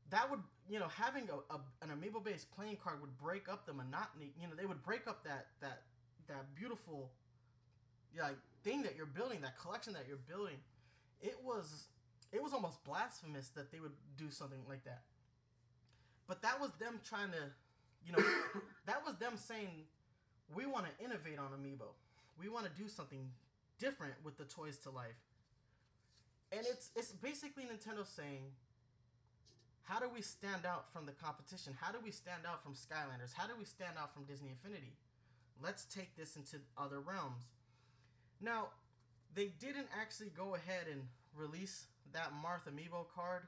That would, you know, having a, a an amiibo based playing card would break up the monotony. You know, they would break up that that that beautiful, like, thing that you're building, that collection that you're building. It was, it was almost blasphemous that they would do something like that. But that was them trying to, you know, [coughs] that was them saying, we want to innovate on amiibo. We want to do something different with the toys to life. And it's it's basically Nintendo saying, How do we stand out from the competition? How do we stand out from Skylanders? How do we stand out from Disney Infinity? Let's take this into other realms. Now, they didn't actually go ahead and release that Marth Amiibo card,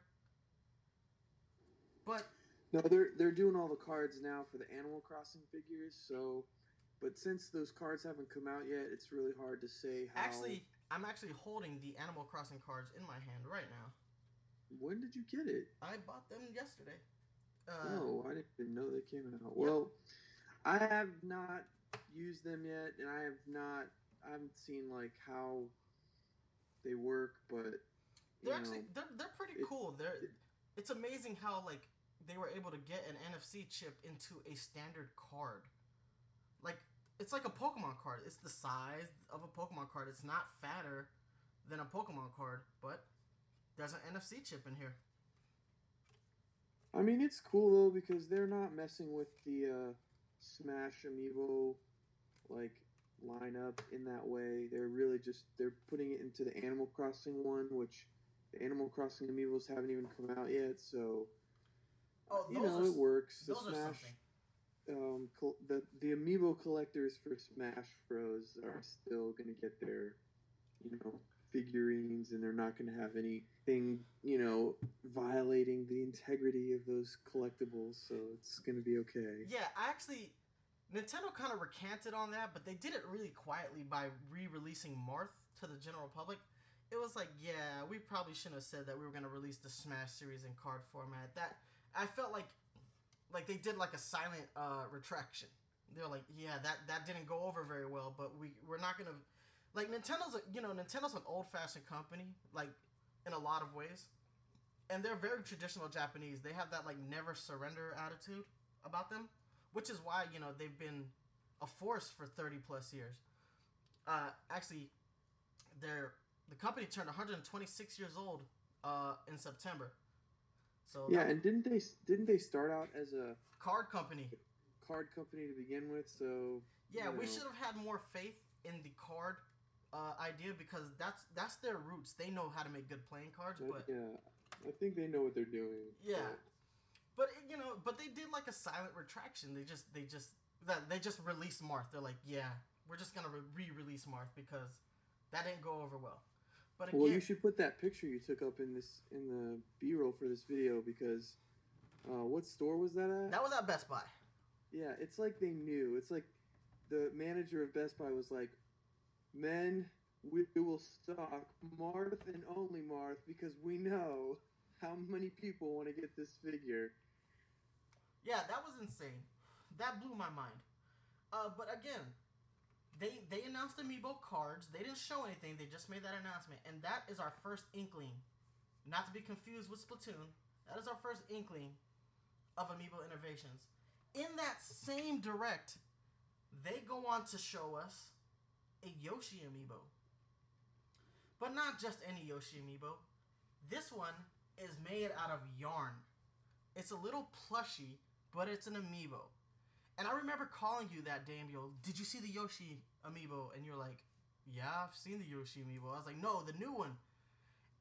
but No, they're they're doing all the cards now for the Animal Crossing figures. So, but since those cards haven't come out yet, it's really hard to say how. actually, I'm actually holding the Animal Crossing cards in my hand right now. when did you get it? I bought them yesterday. Uh, oh, I didn't even know they came out. Well, I have not used them yet, and I have not. I haven't seen like how they work, but They're know, actually they're they're pretty it- cool. They're it- it's amazing how like they were able to get an NFC chip into a standard card. Like it's like a Pokemon card. It's the size of a Pokemon card. It's not fatter than a Pokemon card, but there's an NFC chip in here. I mean, it's cool though because they're not messing with the uh, Smash Amiibo like lineup in that way. They're really just they're putting it into the Animal Crossing one, which the Animal Crossing Amiibos haven't even come out yet. So Oh, you know are, it works. The Smash. Um, col- the the Amiibo collectors for Smash Bros are still gonna get their, you know, figurines, and they're not gonna have anything, you know, violating the integrity of those collectibles. So it's gonna be okay. Yeah, I actually, Nintendo kind of recanted on that, but they did it really quietly by re-releasing Marth to the general public. It was like, yeah, we probably shouldn't have said that we were gonna release the Smash series in card format. That I felt like, like they did like a silent uh, retraction. They're like, yeah, that that didn't go over very well, but we we're not gonna, like Nintendo's, a, you know, Nintendo's an old-fashioned company, like in a lot of ways, and they're very traditional Japanese. They have that like never surrender attitude about them which is why you know they've been a force for 30 plus years uh, actually they're the company turned 126 years old uh, in september so Yeah, that- and didn't they didn't they start out as a card company card company to begin with? So yeah we know, should have had more faith in the card uh, idea because that's that's their roots they know how to make good playing cards that- but yeah, I think they know what they're doing. Yeah. but- But you know, but they did like a silent retraction. They just they just that they just released Marth. They're like, yeah, we're just gonna re-release Marth because that didn't go over well. But again, Well, you should put that picture you took up in this in the B roll for this video because uh, what store was that at? that was at Best Buy. Yeah, it's like they knew. It's like the manager of Best Buy was like, "Men, we will stock Marth and only Marth because we know how many people want to get this figure." Yeah, that was insane. That blew my mind. Uh, but again, they they announced Amiibo cards. They didn't show anything. They just made that announcement, and that is our first inkling. Not to be confused with Splatoon. That is our first inkling of Amiibo innovations. In that same direct, they go on to show us a Yoshi Amiibo. But not just any Yoshi Amiibo. This one is made out of yarn. It's a little plushy, but it's an amiibo. And I remember calling you that day and did you see the Yoshi amiibo? And you're like, yeah, I've seen the Yoshi amiibo. I was like, no, the new one.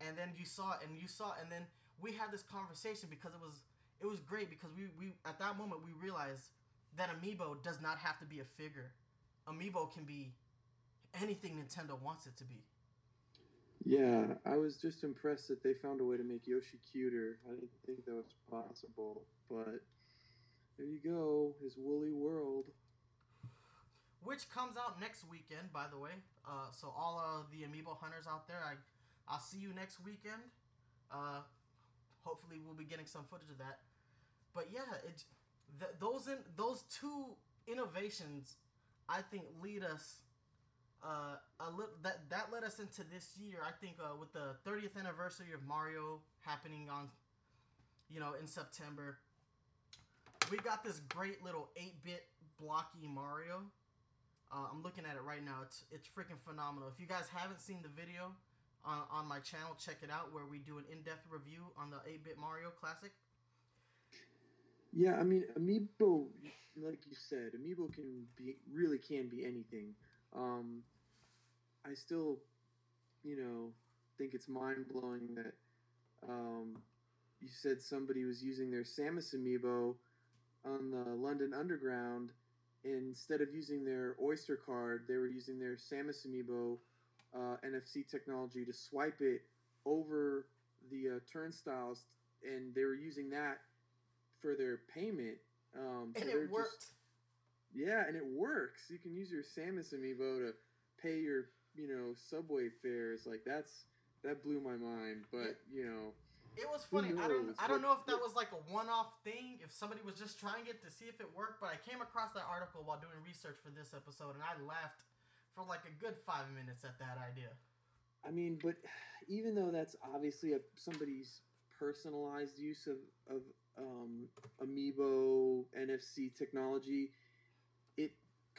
And then you saw it, and you saw it, and then we had this conversation because it was it was great because we, we at that moment we realized that amiibo does not have to be a figure. Amiibo can be anything Nintendo wants it to be. Yeah, I was just impressed that they found a way to make Yoshi cuter. I didn't think that was possible, but there you go, his woolly world. Which comes out next weekend, by the way. Uh, so all of the amiibo hunters out there, I, I'll see you next weekend. Uh, hopefully, we'll be getting some footage of that. But yeah, it th- those in those two innovations, I think, lead us. Uh, a li- that that led us into this year. I think uh, with the 30th anniversary of Mario happening on, you know, in September, we got this great little 8-bit blocky Mario. Uh, I'm looking at it right now. It's it's freaking phenomenal. If you guys haven't seen the video on, on my channel, check it out where we do an in-depth review on the 8-bit Mario Classic. Yeah, I mean, Amiibo, like you said, Amiibo can be really can be anything. Um, I still, you know, think it's mind blowing that um, you said somebody was using their Samus amiibo on the London Underground. Instead of using their Oyster card, they were using their Samus amiibo uh, NFC technology to swipe it over the uh, turnstiles, and they were using that for their payment. Um, so and it just- worked. yeah, and it works. You can use your Samus amiibo to pay your, you know, subway fares. Like that's that blew my mind. But you know, It was funny. I don't. I don't know if that was like a one-off thing. If somebody was just trying it to see if it worked, but I came across that article while doing research for this episode, and I laughed for like a good five minutes at that idea. I mean, but even though that's obviously a somebody's personalized use of of um, amiibo NFC technology, it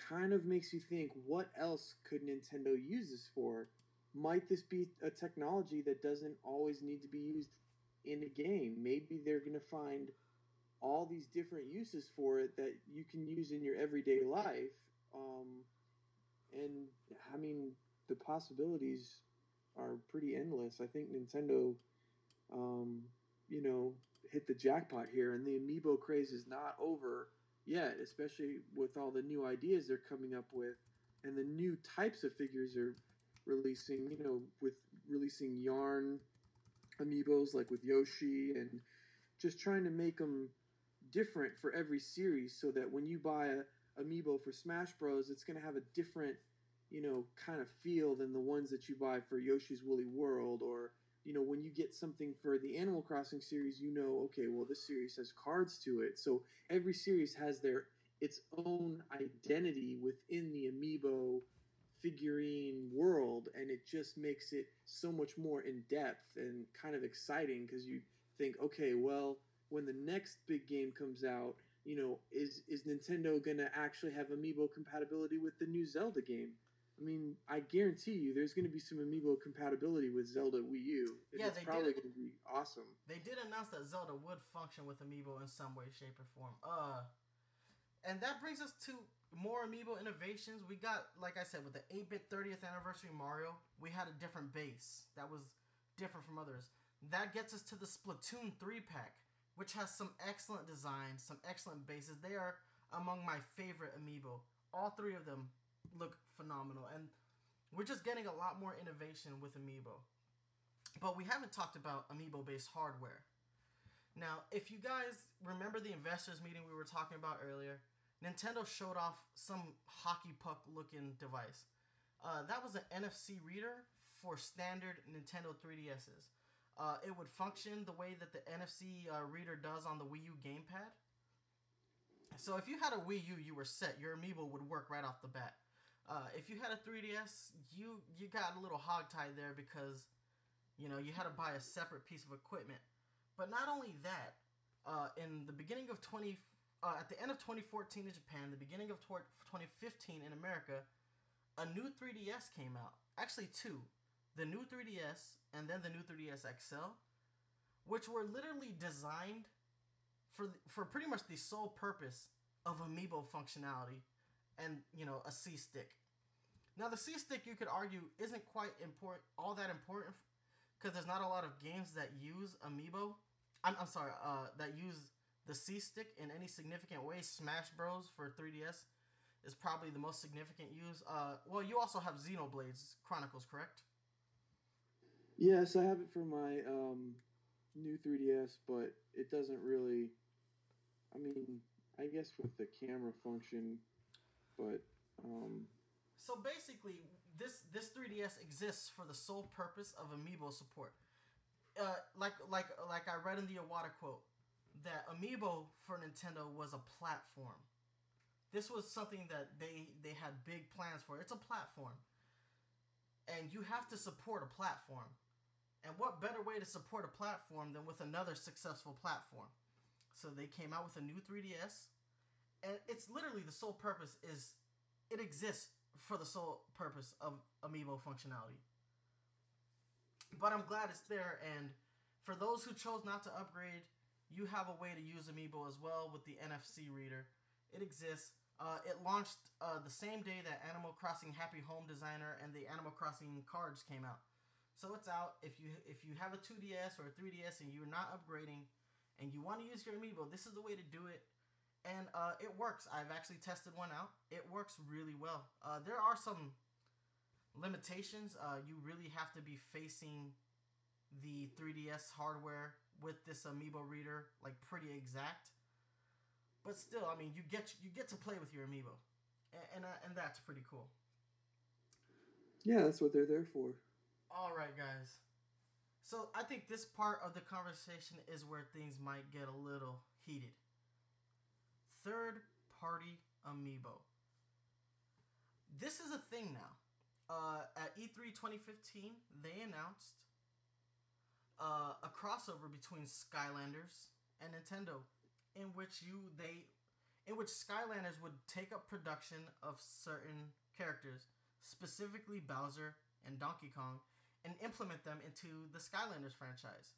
kind of makes you think, what else could Nintendo use this for? Might this be a technology that doesn't always need to be used in a game? Maybe they're going to find all these different uses for it that you can use in your everyday life. Um, and I mean, the possibilities are pretty endless. I think Nintendo, um, you know, hit the jackpot here, and the amiibo craze is not over yet, especially with all the new ideas they're coming up with and the new types of figures are releasing, you know, with releasing yarn amiibos like with Yoshi and just trying to make them different for every series so that when you buy a amiibo for Smash Bros, it's going to have a different, you know, kind of feel than the ones that you buy for Yoshi's Woolly World or you know, when you get something for the Animal Crossing series, you know, okay, well, this series has cards to it. So every series has their its own identity within the amiibo figurine world, and it just makes it so much more in depth and kind of exciting because you think, okay, well, when the next big game comes out, you know, is is Nintendo gonna actually have amiibo compatibility with the new Zelda game? I mean, I guarantee you, there's going to be some amiibo compatibility with Zelda Wii U. Yeah, it's they did probably going to be awesome. They did announce that Zelda would function with Amiibo in some way, shape, or form. Uh, and that brings us to more Amiibo innovations. We got, like I said, with the 8-bit 30th anniversary Mario, we had a different base that was different from others. That gets us to the Splatoon 3 pack, which has some excellent designs, some excellent bases. They are among my favorite Amiibo. All three of them look phenomenal, and we're just getting a lot more innovation with Amiibo. But we haven't talked about Amiibo based hardware. Now, if you guys remember the investors meeting we were talking about earlier, Nintendo showed off some hockey puck looking device. Uh, that was an NFC reader for standard Nintendo 3DSs. Uh, it would function the way that the NFC uh, reader does on the Wii U gamepad. So if you had a Wii U, you were set. Your amiibo would work right off the bat. Uh, if you had a 3DS, you you got a little hogtied there because you know you had to buy a separate piece of equipment. But not only that, uh, in the beginning of 20, uh, at the end of 2014 in Japan, the beginning of tw- 2015 in America, a new 3DS came out. Actually, two. The new 3DS and then the new 3DS XL, which were literally designed for for pretty much the sole purpose of amiibo functionality and you know a C stick. Now the C stick you could argue isn't quite important all that important because there's not a lot of games that use amiibo. I'm, I'm sorry, uh, that use the C stick in any significant way. Smash Bros for 3DS is probably the most significant use. Uh, well, you also have Xenoblades Chronicles, correct? Yes, I have it for my um, new 3DS, but it doesn't really. I mean, I guess with the camera function, but um, So basically, this this 3DS exists for the sole purpose of amiibo support. Uh, like like like I read in the Iwata quote that amiibo for Nintendo was a platform. This was something that they they had big plans for. It's a platform, and you have to support a platform. And what better way to support a platform than with another successful platform? So they came out with a new 3DS, and it's literally the sole purpose is it exists for the sole purpose of amiibo functionality. But I'm glad it's there, and for those who chose not to upgrade, you have a way to use amiibo as well with the NFC reader. It exists. Uh, it launched uh, the same day that Animal Crossing Happy Home Designer and the Animal Crossing cards came out. So it's out. If you if you have a 2DS or a 3DS and you're not upgrading, and you want to use your amiibo, this is the way to do it. And uh, it works. I've actually tested one out. It works really well. Uh, there are some limitations. Uh, you really have to be facing the 3DS hardware with this amiibo reader like pretty exact. But still, I mean, you get you get to play with your amiibo, and and, uh, and that's pretty cool. Yeah, that's what they're there for. All right, guys. So I think this part of the conversation is where things might get a little heated. Third party amiibo. This is a thing now. Uh, at E E3 2015, they announced uh, a crossover between Skylanders and Nintendo, in which you they, in which Skylanders would take up production of certain characters, specifically Bowser and Donkey Kong, and implement them into the Skylanders franchise.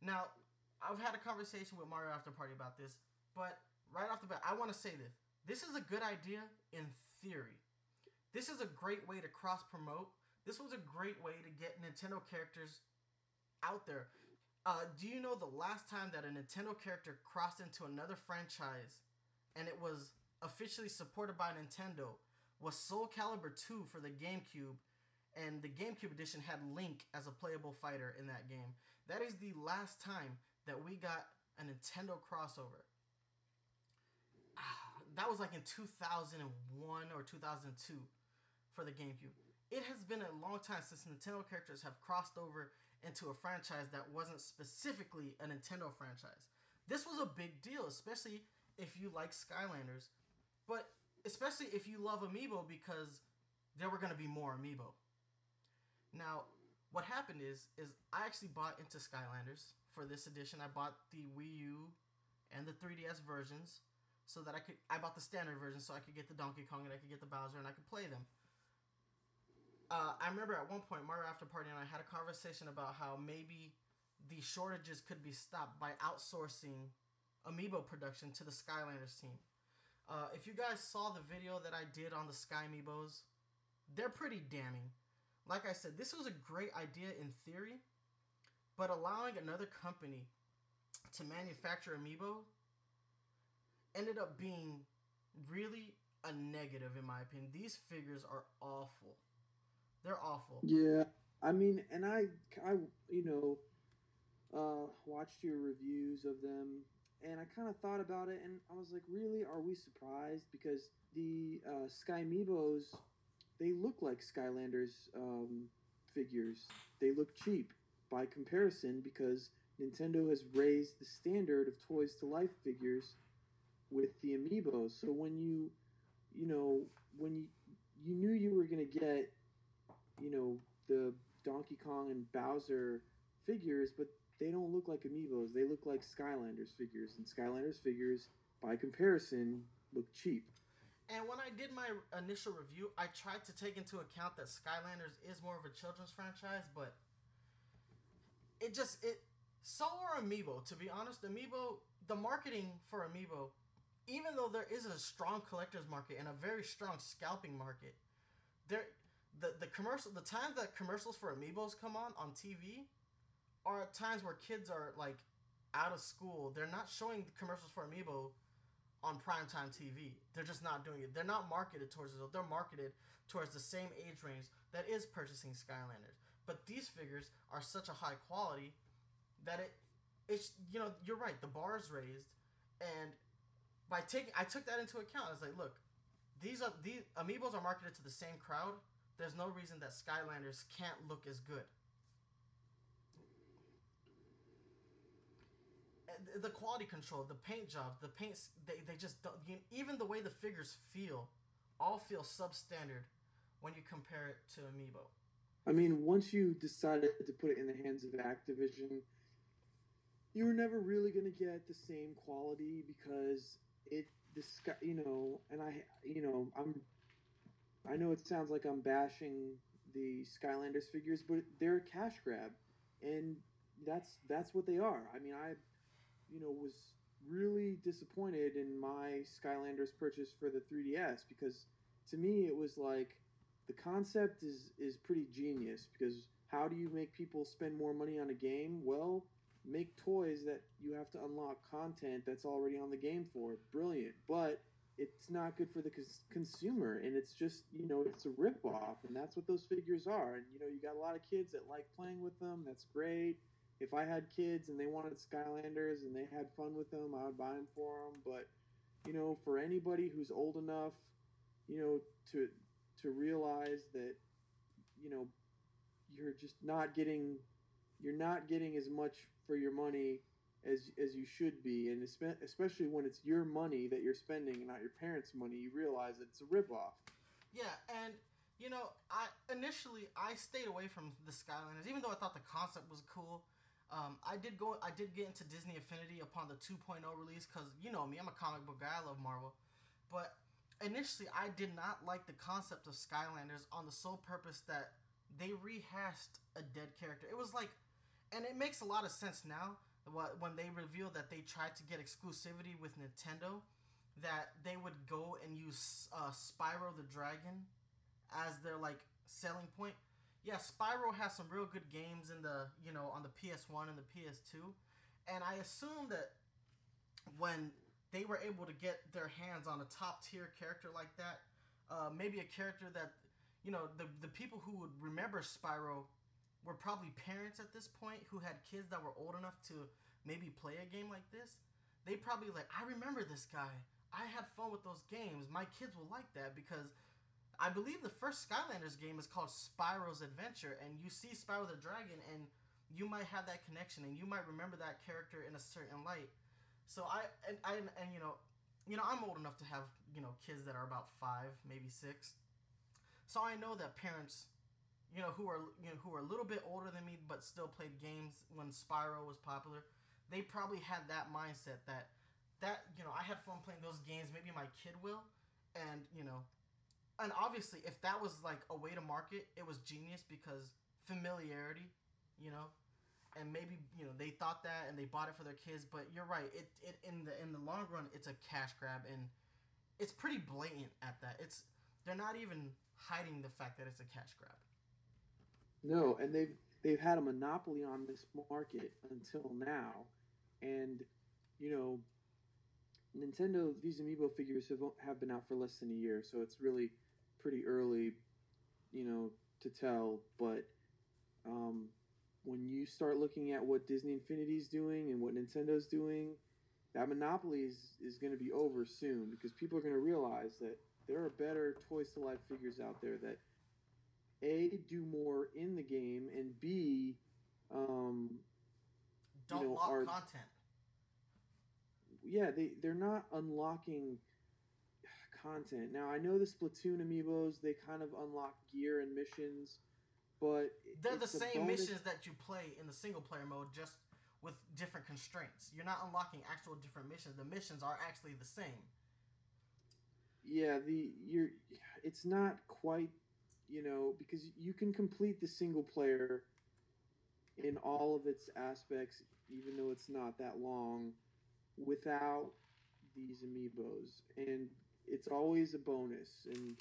Now, I've had a conversation with Mario After Party about this, but right off the bat, I want to say this. This is a good idea in theory. This is a great way to cross promote. This was a great way to get Nintendo characters out there. Uh, do you know the last time that a Nintendo character crossed into another franchise and it was officially supported by Nintendo was Soul Calibur 2 for the GameCube and the GameCube edition had Link as a playable fighter in that game. That is the last time that we got a Nintendo crossover. Ah, That was like in 2001 or 2002 for the GameCube. It has been a long time since Nintendo characters have crossed over into a franchise that wasn't specifically a Nintendo franchise. This was a big deal, especially if you like Skylanders, but especially if you love Amiibo because there were going to be more Amiibo. Now, what happened is is I actually bought into Skylanders for this edition. I bought the Wii U and the 3DS versions so that I could I bought the standard version so I could get the Donkey Kong and I could get the Bowser and I could play them. Uh, I remember at one point Mario After Party and I had a conversation about how maybe the shortages could be stopped by outsourcing amiibo production to the Skylanders team. Uh, if you guys saw the video that I did on the Sky Amiibos, they're pretty damning. Like I said, this was a great idea in theory, but allowing another company to manufacture amiibo ended up being really a negative in my opinion. These figures are awful. They're awful. Yeah, I mean, and I, I, you know, uh, watched your reviews of them, and I kind of thought about it, and I was like, really, are we surprised? Because the uh, Sky Amiibos, they look like Skylanders um, figures. They look cheap by comparison because Nintendo has raised the standard of toys to life figures with the Amiibos. So when you, you know, when you you knew you were gonna get you know the Donkey Kong and Bowser figures, but they don't look like amiibos. They look like Skylanders figures, and Skylanders figures, by comparison, look cheap. And when I did my initial review, I tried to take into account that Skylanders is more of a children's franchise, but it just it so are Amiibo. To be honest, Amiibo, the marketing for Amiibo, even though there is a strong collector's market and a very strong scalping market, there the the commercial the times that commercials for Amiibos come on on TV are times where kids are like out of school. They're not showing commercials for Amiibo on primetime TV. They're just not doing it. They're not marketed towards it. They're marketed towards the same age range that is purchasing Skylanders. But these figures are such a high quality that it it's you know, you're right, the bar is raised and by taking I took that into account. I was like, look, these are these amiibos are marketed to the same crowd. There's no reason that Skylanders can't look as good. Eh, the quality control, the paint jobs, the paints, they, they just don't, you, even the way the figures feel, all feel substandard when you compare it to Amiibo. I mean, once you decided to put it in the hands of Activision, you were never really going to get the same quality because it the sky, you know, and I, you know, I'm, I know it sounds like I'm bashing the Skylanders figures, but they're a cash grab, and that's that's what they are. I mean, I, you know, was really disappointed in my Skylanders purchase for the 3DS because to me it was like the concept is is pretty genius because how do you make people spend more money on a game? Well, make toys that you have to unlock content that's already on the game for. Brilliant, but it's not good for the cons- consumer, and it's just you know it's a rip off, and that's what those figures are. And you know you got a lot of kids that like playing with them. That's great. If I had kids and they wanted Skylanders and they had fun with them, I would buy them for them. But you know, for anybody who's old enough, you know, to to realize that you know you're just not getting you're not getting as much for your money as as you should be, and especially when it's your money that you're spending and not your parents' money, you realize that it's a ripoff. Yeah, and you know, I initially I stayed away from the Skylanders, even though I thought the concept was cool. Um, I did go. I did get into Disney Infinity upon the 2.0 release because you know me, I'm a comic book guy. I love Marvel, but initially I did not like the concept of Skylanders on the sole purpose that they rehashed a dead character. It was like, and it makes a lot of sense now when they revealed that they tried to get exclusivity with Nintendo, that they would go and use uh, Spyro the Dragon as their like selling point. Yeah, Spyro has some real good games in the you know on the PS1 and the PS2, and I assume that when they were able to get their hands on a top tier character like that, uh, maybe a character that you know the the people who would remember Spyro were probably parents at this point who had kids that were old enough to maybe play a game like this. They probably like I remember this guy. I had fun with those games. My kids will like that because I believe the first Skylanders game is called Spyro's Adventure, and you see Spyro the Dragon, and you might have that connection, and you might remember that character in a certain light. So I and I and, and you know, you know, I'm old enough to have you know kids that are about five, maybe six. So I know that parents, you know, who are you know who are a little bit older than me but still played games when Spyro was popular, they probably had that mindset that that you know I had fun playing those games. Maybe my kid will, and you know and obviously, if that was like a way to market, it was genius because familiarity, you know, and maybe you know they thought that and they bought it for their kids. But you're right. It it in the in the long run, it's a cash grab, and it's pretty blatant at that. It's they're not even hiding the fact that it's a cash grab. No, and they've they've had a monopoly on this market until now, and you know, Nintendo these amiibo figures have have been out for less than a year, so it's really pretty early, you know, to tell. But um, when you start looking at what Disney Infinity's doing and what Nintendo's doing, that monopoly is, is going to be over soon because people are going to realize that there are better Toys to Life figures out there that a do more in the game and b um, don't you know, lock are, content. Yeah, they they're not unlocking content. Now I know the Splatoon amiibos they kind of unlock gear and missions, but they're the same missions that you play in the single player mode, just with different constraints. You're not unlocking actual different missions. The missions are actually the same. Yeah, the you're it's not quite you know because you can complete the single player in all of its aspects, even though it's not that long, without these amiibos. And it's always a bonus, and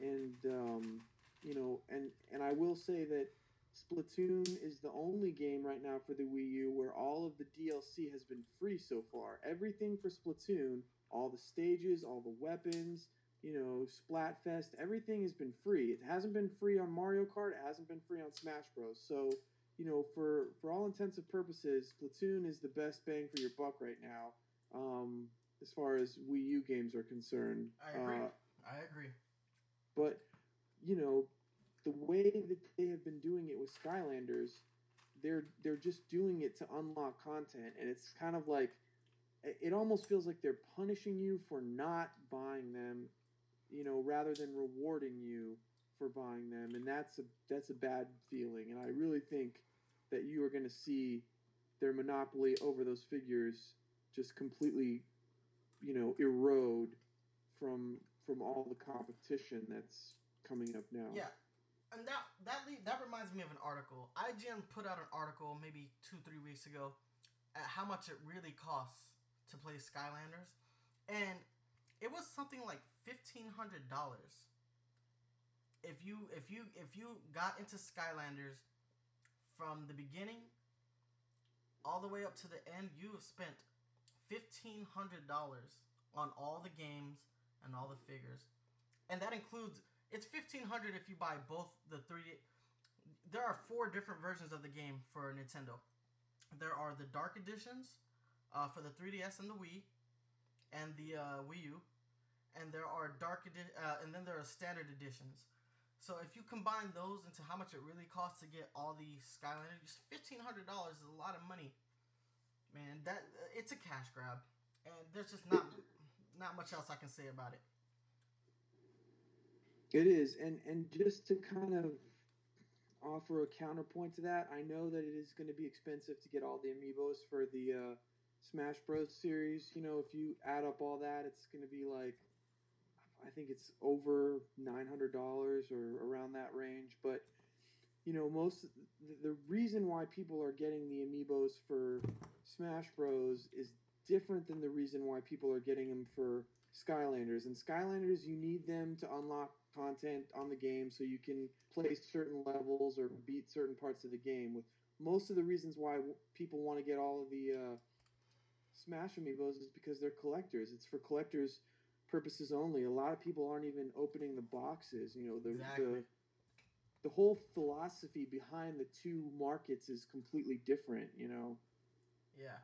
and um, you know, and and I will say that Splatoon is the only game right now for the Wii U where all of the DLC has been free so far. Everything for Splatoon, all the stages, all the weapons, you know, Splatfest, everything has been free. It hasn't been free on Mario Kart. It hasn't been free on Smash Bros. So, you know, for for all intents and purposes, Splatoon is the best bang for your buck right now. Um, as far as Wii U games are concerned. I agree. Uh, I agree. But you know, the way that they have been doing it with Skylanders, they're they're just doing it to unlock content, and it's kind of like it almost feels like they're punishing you for not buying them, you know, rather than rewarding you for buying them, and that's a that's a bad feeling. And I really think that you are going to see their monopoly over those figures just completely you know erode from from all the competition that's coming up now. Yeah. And that that that reminds me of an article. IGN put out an article maybe 2-3 weeks ago at how much it really costs to play Skylanders and it was something like $1500 if you if you if you got into Skylanders from the beginning all the way up to the end, you have spent fifteen hundred dollars on all the games and all the figures, and that includes it's fifteen hundred if you buy both the three. There are four different versions of the game for Nintendo. There are the Dark editions uh, for the 3DS and the Wii, and the uh, Wii U, and there are Dark uh, and then there are standard editions. So if you combine those into how much it really costs to get all the Skylanders, fifteen hundred dollars is a lot of money, man. That it's a cash grab, and there's just not not much else I can say about it. It is, and and just to kind of offer a counterpoint to that, I know that it is going to be expensive to get all the amiibos for the uh, Smash Bros. series. You know, if you add up all that, it's going to be like I think it's over nine hundred dollars or around that range. But you know, most the, the reason why people are getting the amiibos for Smash Bros. is different than the reason why people are getting them for Skylanders. And Skylanders, you need them to unlock content on the game so you can play certain levels or beat certain parts of the game. With most of the reasons why people want to get all of the uh, Smash amiibos is because they're collectors. It's for collectors purposes only. A lot of people aren't even opening the boxes. You know, the Exactly. the the whole philosophy behind the two markets is completely different. You know. Yeah,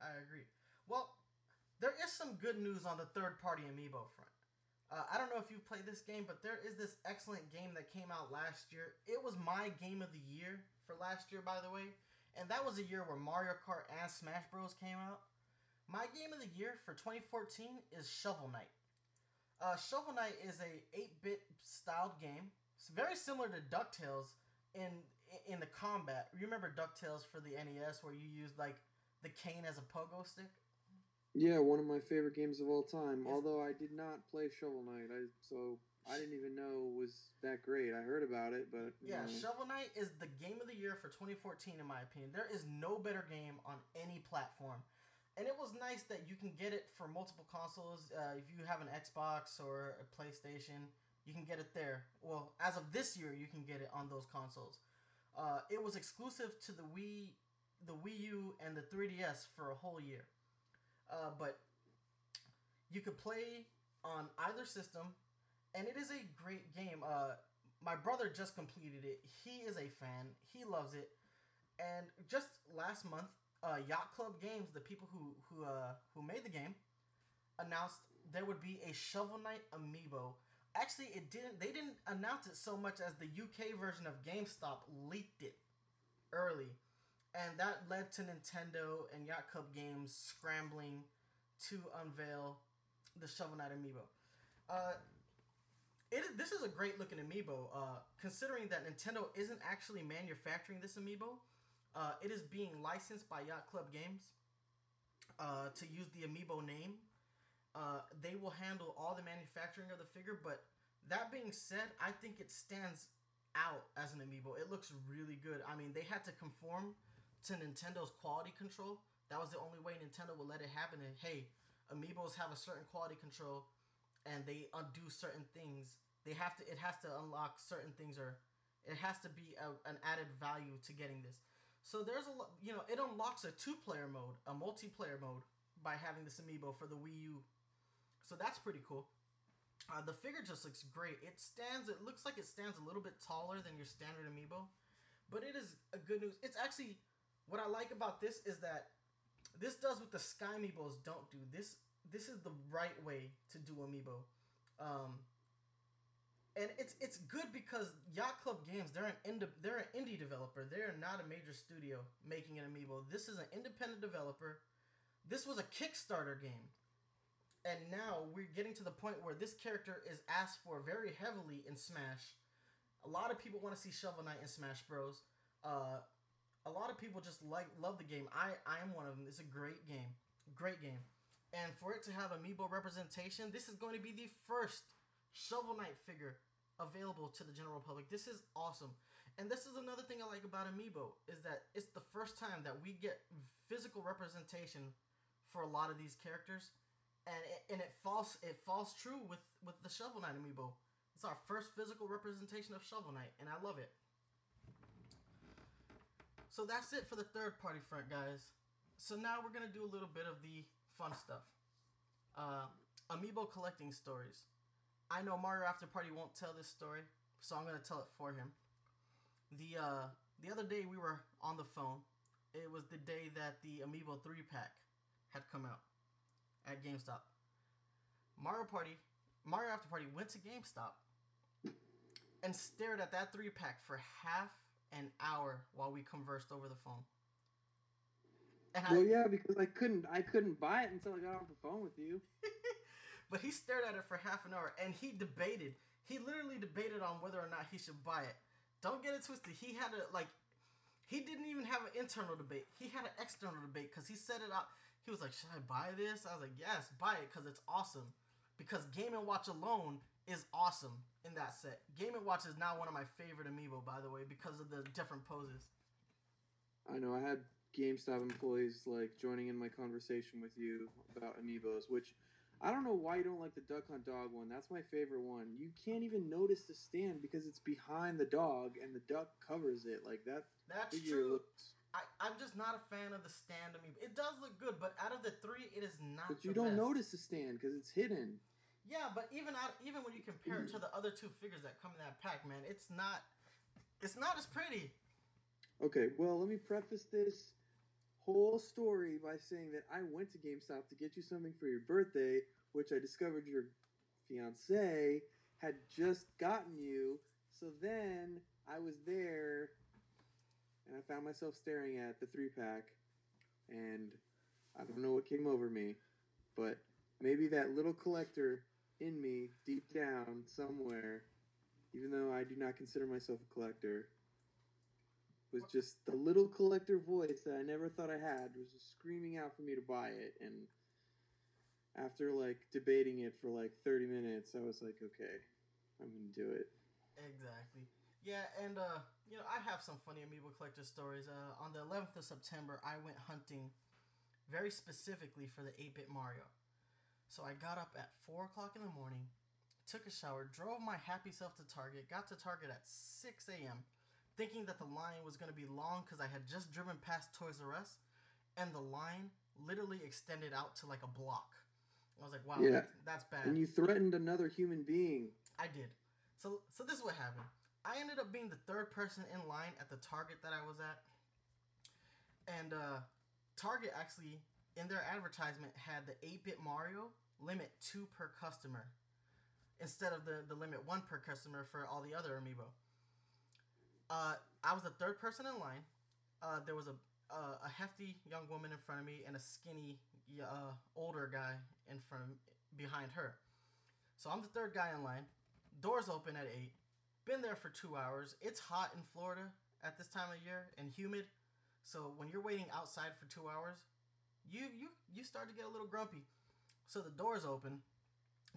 I agree. Well, there is some good news on the third party amiibo front. Uh, I don't know if you've played this game, but there is this excellent game that came out last year. It was my game of the year for last year, by the way. And that was a year where Mario Kart and Smash Bros. came out. My game of the year for 2014 is Shovel Knight. Uh, Shovel Knight is a 8-bit styled game. It's very similar to DuckTales in in the combat. You remember DuckTales for the NES where you used like the cane as a pogo stick? Yeah, one of my favorite games of all time. Although I did not play Shovel Knight, I so I didn't even know it was that great. I heard about it, but Yeah, know. Shovel Knight is the game of the year for 2014, in my opinion. There is no better game on any platform. And it was nice that you can get it for multiple consoles. Uh, if you have an Xbox or a PlayStation, you can get it there. Well, as of this year, you can get it on those consoles. Uh, it was exclusive to the Wii, the Wii U, and the 3DS for a whole year. Uh, but you could play on either system, and it is a great game. Uh, my brother just completed it. He is a fan. He loves it. And just last month, uh, Yacht Club Games, the people who who uh, who made the game, announced there would be a Shovel Knight amiibo. Actually, it didn't. They didn't announce it so much as the UK version of GameStop leaked it early, and that led to Nintendo and Yacht Club Games scrambling to unveil the Shovel Knight amiibo. Uh, it is, this is a great looking amiibo. Uh, considering that Nintendo isn't actually manufacturing this amiibo, uh, it is being licensed by Yacht Club Games uh, to use the amiibo name. Uh, they will handle all the manufacturing of the figure, but that being said, I think it stands out as an amiibo. It looks really good. I mean, they had to conform to Nintendo's quality control. That was the only way Nintendo would let it happen. And hey, amiibos have a certain quality control, and they undo certain things. They have to. It has to unlock certain things, or it has to be a, an added value to getting this. So there's a you know it unlocks a two-player mode, a multiplayer mode by having this amiibo for the Wii U. So that's pretty cool. Uh, the figure just looks great. It stands. It looks like it stands a little bit taller than your standard amiibo, but it is a good news. It's actually what I like about this is that this does what the Sky amiibos don't do. This this is the right way to do amiibo. Um, and it's it's good because Yacht Club Games they're an ind- they're an indie developer. They're not a major studio making an amiibo. This is an independent developer. This was a Kickstarter game. And now we're getting to the point where this character is asked for very heavily in Smash. A lot of people want to see Shovel Knight in Smash Bros. Uh, a lot of people just like love the game. I I am one of them. It's a great game, great game, and for it to have amiibo representation, this is going to be the first Shovel Knight figure available to the general public. This is awesome, and this is another thing I like about amiibo is that it's the first time that we get physical representation for a lot of these characters, and it, and it falls it falls true with with the Shovel Knight amiibo. It's our first physical representation of Shovel Knight, and I love it. so that's it for the third party front, guys. So now we're gonna do a little bit of the fun stuff. Uh, amiibo collecting stories. I know Mario After Party won't tell this story, so I'm gonna tell it for him. The uh, the other day we were on the phone. It was the day that the Amiibo three pack had come out at GameStop. Mario Party, Mario After Party went to GameStop and stared at that three pack for half an hour while we conversed over the phone. And Well, yeah, because I couldn't I couldn't buy it until I got off the phone with you. [laughs] but he stared at it for half an hour and he debated. He literally debated on whether or not he should buy it. Don't get it twisted. He had a like. He didn't even have an internal debate. He had an external debate because he set it out. He was like, "Should I buy this?" I was like, "Yes, buy it because it's awesome." Because Game and Watch alone is awesome in that set. Game and Watch is now one of my favorite amiibo, by the way, because of the different poses. I know I had GameStop employees like joining in my conversation with you about amiibos, which I don't know why you don't like the Duck Hunt Dog one. That's my favorite one. You can't even notice the stand because it's behind the dog and the duck covers it. Like that That's true. looks. I, I'm just not a fan of the stand amiibo. It does look good, but out of the three, it is not. But you don't best. notice the stand because it's hidden. Yeah, but even out, even when you compare it to the other two figures that come in that pack, man, it's not. It's not as pretty. Okay, well, let me preface this whole story by saying that I went to GameStop to get you something for your birthday, which I discovered your fiance had just gotten you. So then I was there and I found myself staring at the three pack, and I don't know what came over me, but maybe that little collector in me, deep down somewhere, even though I do not consider myself a collector, was just the little collector voice that I never thought I had was just screaming out for me to buy it and after like debating it for like 30 minutes I was like okay I'm to do it. Exactly. Yeah, and uh, you know, I have some funny amiibo collector stories. Uh, on the 11th of September, I went hunting very specifically for the 8-bit Mario. So I got up at four o'clock in the morning, took a shower, drove my happy self to Target, got to Target at 6 a.m., thinking that the line was to be long because I had just driven past Toys R Us, and the line literally extended out to like a block. I was like, wow, Yeah. that's bad. And you threatened another human being. I did. So so this is what happened. I ended up being the third person in line at the Target that I was at. And uh Target actually in their advertisement had the 8-bit Mario limit 2 per customer instead of the the limit 1 per customer for all the other amiibo. Uh I was the third person in line. Uh there was a uh, a hefty young woman in front of me and a skinny uh, older guy in front behind her. So I'm the third guy in line. Doors open at 8. Been there for two hours. It's hot in Florida at this time of year and humid. So when you're waiting outside for two hours, you you you start to get a little grumpy. So the doors open,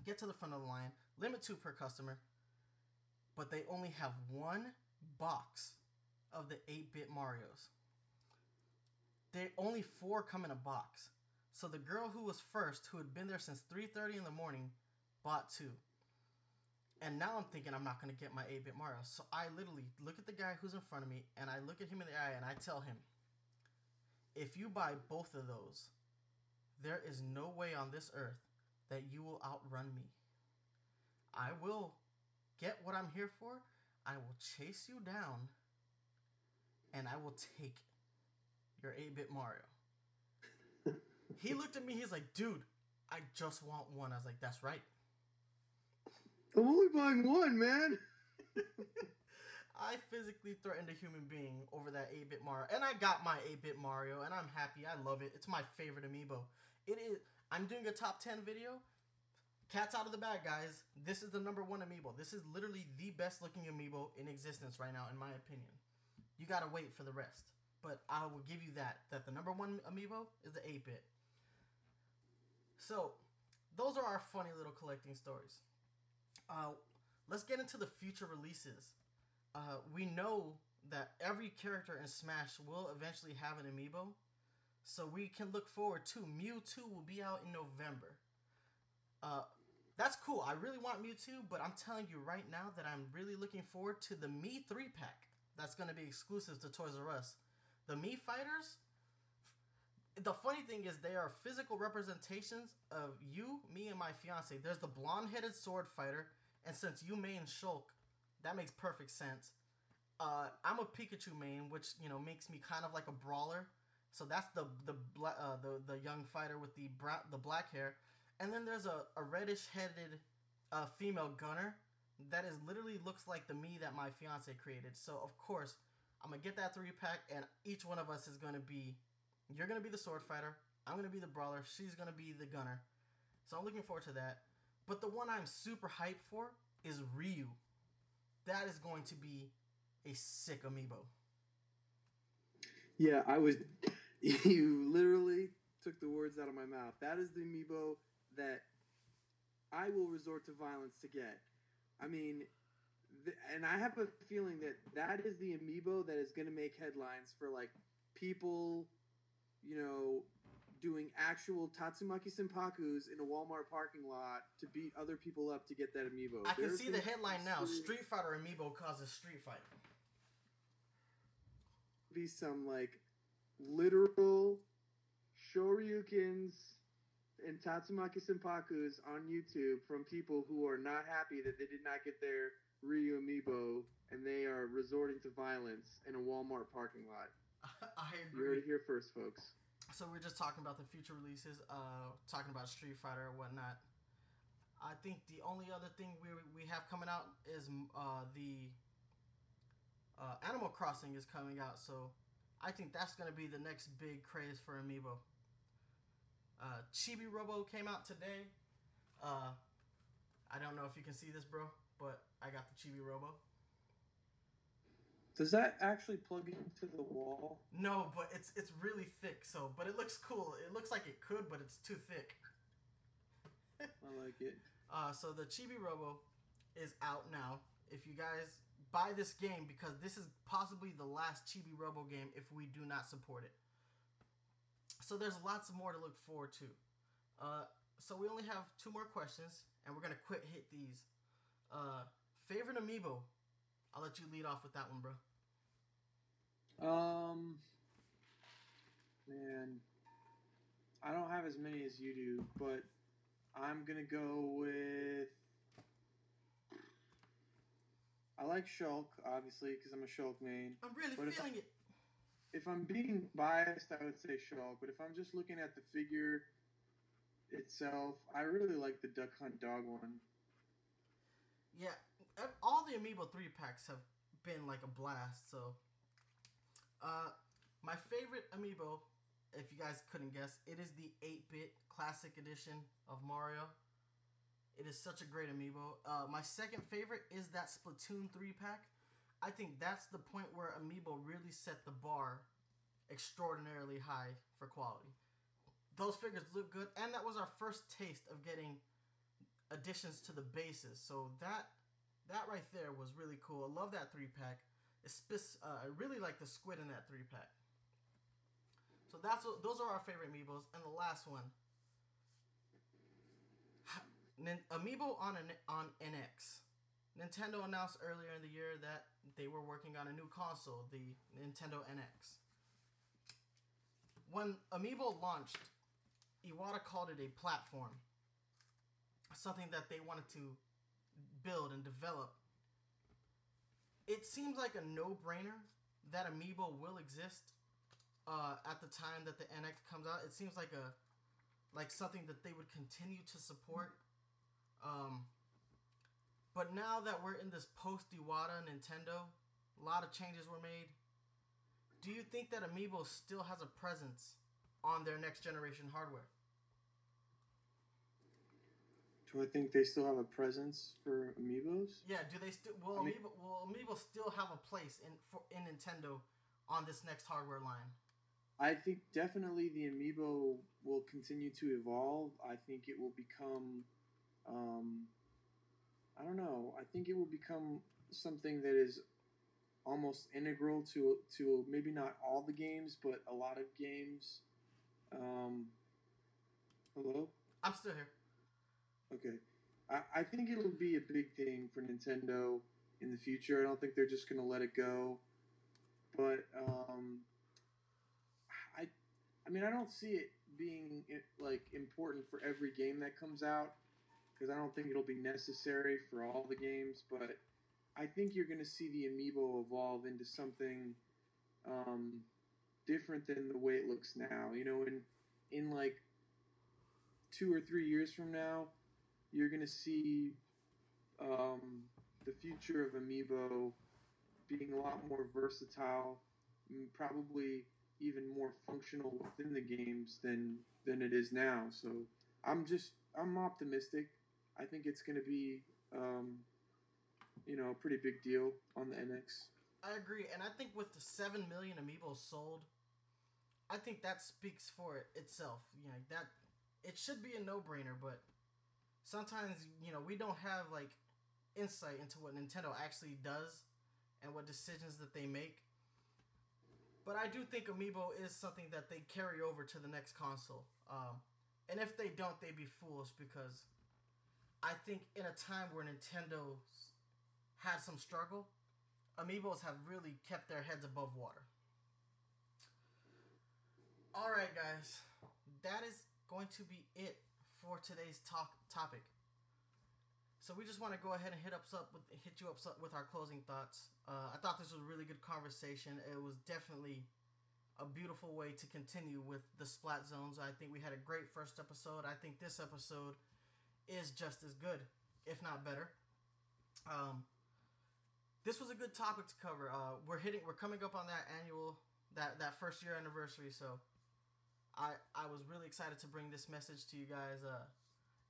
get to the front of the line, limit two per customer, but they only have one box of the 8-bit Marios. They only four come in a box. So the girl who was first, who had been there since 3:30 in the morning, bought two. And now I'm thinking I'm not gonna get my 8-bit Mario. So I literally look at the guy who's in front of me and I look at him in the eye and I tell him, if you buy both of those, there is no way on this earth that you will outrun me. I will get what I'm here for. I will chase you down and I will take your 8-bit Mario. He looked at me, he's like, dude, I just want one. I was like, that's right. I'm only buying one, man. [laughs] I physically threatened a human being over that 8-bit Mario, and I got my 8-bit Mario, and I'm happy. I love it. It's my favorite amiibo. It is. I'm doing a top 10 video. Cat's out of the bag, guys. This is the number one amiibo. This is literally the best looking amiibo in existence right now, in my opinion. You gotta wait for the rest, but I will give you that. That the number one amiibo is the 8-bit. So, those are our funny little collecting stories. Uh, let's get into the future releases uh, we know that every character in Smash will eventually have an amiibo, so we can look forward to Mewtwo will be out in November. Uh, that's cool. I really want Mewtwo, but I'm telling you right now that I'm really looking forward to the Mii three pack. That's going to be exclusive to Toys R Us. the Mii fighters. The funny thing is, they are physical representations of you, me, and my fiance. There's the blonde-headed sword fighter, and since you main Shulk, that makes perfect sense. Uh, I'm a Pikachu main, which you know makes me kind of like a brawler. So that's the the bla- uh, the the young fighter with the brown the black hair, and then there's a, a reddish headed uh, female gunner that is literally looks like the Mii that my fiance created. So of course I'm gonna get that three pack, and each one of us is gonna be. You're gonna be the sword fighter. I'm gonna be the brawler. She's gonna be the gunner. So I'm looking forward to that. But the one I'm super hyped for is Ryu. That is going to be a sick amiibo. Yeah, I was. [laughs] You literally took the words out of my mouth. That is the amiibo that I will resort to violence to get. I mean, th- and I have a feeling that that is the amiibo that is going to make headlines for like people, you know, doing actual Tatsumaki Senpakus in a Walmart parking lot to beat other people up to get that amiibo. I can see the headline now. Street Fighter amiibo causes street fight. Be some like literal Shoryukens and Tatsumaki Senpakus on YouTube from people who are not happy that they did not get their Ryu amiibo and they are resorting to violence in a Walmart parking lot. [laughs] I agree. You heard agree. it here first, folks. So we're just talking about the future releases, uh, talking about Street Fighter and whatnot. I think the only other thing we we have coming out is uh, the uh, Animal Crossing is coming out, so I think that's gonna be the next big craze for Amiibo. Uh, Chibi Robo came out today. Uh, I don't know if you can see this, bro, but I got the Chibi Robo. Does that actually plug into the wall? No, but it's it's really thick. So, but it looks cool. It looks like it could, but it's too thick. [laughs] I like it. Uh, so the Chibi Robo is out now. If you guys buy this game, because this is possibly the last Chibi Robo game if we do not support it. So there's lots more to look forward to. Uh, so we only have two more questions, and we're gonna quit hit these. Uh, favorite amiibo? I'll let you lead off with that one, bro. Um, man, I don't have as many as you do, but I'm gonna go with. I like Shulk, obviously, because I'm a Shulk main. I'm really if feeling it. If I'm being biased, I would say Shulk, but if I'm just looking at the figure itself, I really like the Duck Hunt Dog one. Yeah, all the Amiibo three packs have been like a blast. So, uh, my favorite Amiibo, if you guys couldn't guess, it is the 8-bit classic edition of Mario. It is such a great Amiibo. Uh, my second favorite is that Splatoon three pack. I think that's the point where Amiibo really set the bar extraordinarily high for quality. Those figures look good, and that was our first taste of getting additions to the bases. So that that right there was really cool. I love that three pack. Uh, I really like the squid in that three pack. So that's what, those are our favorite amiibos. And the last one, [sighs] Nin- amiibo on an on NX. Nintendo announced earlier in the year that they were working on a new console, the Nintendo NX. When Amiibo launched, Iwata called it a platform something that they wanted to build and develop. It seems like a no-brainer that Amiibo will exist uh, at the time that the NX comes out. It seems like a like something that they would continue to support. Um, but now that we're in this post Iwata Nintendo, a lot of changes were made. Do you think that Amiibo still has a presence on their next generation hardware? Do I think they still have a presence for amiibos? Yeah, do they still will I mean- Amiibo will Amiibo still have a place in for in Nintendo on this next hardware line? I think definitely the amiibo will continue to evolve. I think it will become, um, I don't know. I think it will become something that is almost integral to to maybe not all the games, but a lot of games. Um, hello. I'm still here. Okay. I, I think it'll be a big thing for Nintendo in the future. I don't think they're just going to let it go. But um, I mean, I don't see it being like important for every game that comes out because I don't think it'll be necessary for all the games. But I think you're going to see the amiibo evolve into something um, different than the way it looks now. You know, in in like two or three years from now, you're going to see um, the future of amiibo being a lot more versatile, probably even more functional within the games than than it is now. So I'm just I'm optimistic. I think it's going to be um, you know a pretty big deal on the NX. I agree, and I think with the seven million amiibos sold, I think that speaks for it itself. You know that it should be a no brainer, but sometimes you know we don't have like insight into what Nintendo actually does and what decisions that they make. But I do think Amiibo is something that they carry over to the next console. Um, and if they don't, they'd be foolish because I think in a time where Nintendo had some struggle, Amiibos have really kept their heads above water. All right, guys, that is going to be it for today's talk topic. So we just want to go ahead and hit up with hit you up with our closing thoughts. Uh, I thought this was a really good conversation. It was definitely a beautiful way to continue with the SplatZones. I think we had a great first episode. I think this episode is just as good, if not better. Um, this was a good topic to cover. Uh, we're hitting, we're coming up on that annual, that that first year anniversary. So, I I was really excited to bring this message to you guys. Uh,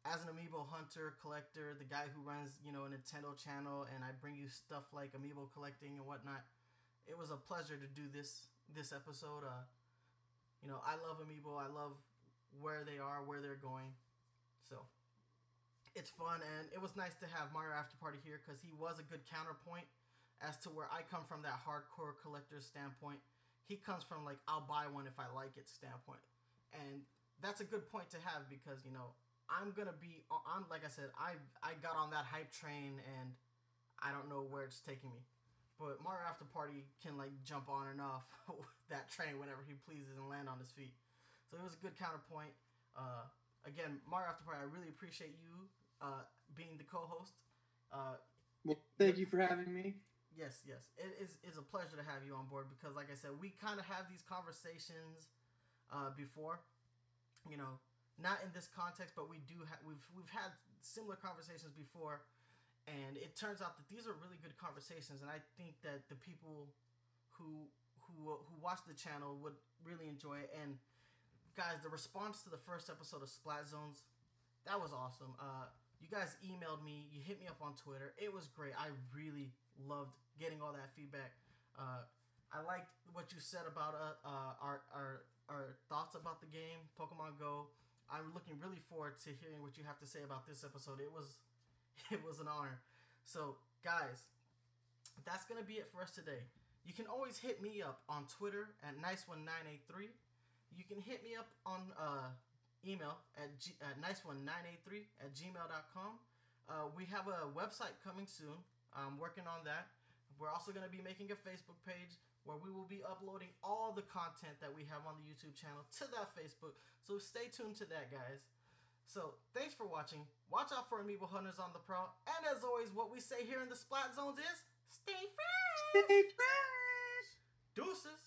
as an amiibo hunter collector, the guy who runs you know a Nintendo channel, and I bring you stuff like amiibo collecting and whatnot. It was a pleasure to do this this episode. Uh, you know, I love amiibo. I love where they are, where they're going. So it's fun, and it was nice to have Mario After Party here because he was a good counterpoint as to where I come from that hardcore collector standpoint. He comes from like I'll buy one if I like it standpoint, and that's a good point to have because you know I'm gonna be. I'm like I said. I I got on that hype train, and I don't know where it's taking me. But Mario After Party can like jump on and off [laughs] that train whenever he pleases and land on his feet. So it was a good counterpoint. Uh, again, Mario After Party, I really appreciate you uh, being the co-host. Uh, well, thank you for having me. Yes, yes, it is is a pleasure to have you on board because, like I said, we kind of have these conversations uh, before. You know, not in this context, but we do have we've we've had similar conversations before, and it turns out that these are really good conversations, and I think that the people who who who watch the channel would really enjoy it. And guys, the response to the first episode of SplatZones, that was awesome. Uh, you guys emailed me, you hit me up on Twitter. It was great. I really loved getting all that feedback. Uh, I liked what you said about uh, uh, our, our our thoughts about the game, Pokemon Go. I'm looking really forward to hearing what you have to say about this episode. It was [laughs] it was an honor. So, guys, that's going to be it for us today. You can always hit me up on Twitter at NyceOne983. You can hit me up on uh, email at, G- at NyceOne983 at gmail.com. Uh, we have a website coming soon. I'm working on that. We're also going to be making a Facebook page where we will be uploading all the content that we have on the YouTube channel to that Facebook. So stay tuned to that, guys. So thanks for watching. Watch out for Amiibo Hunters on the Pro. And as always, what we say here in the SplatZones is stay fresh. Stay fresh. Deuces.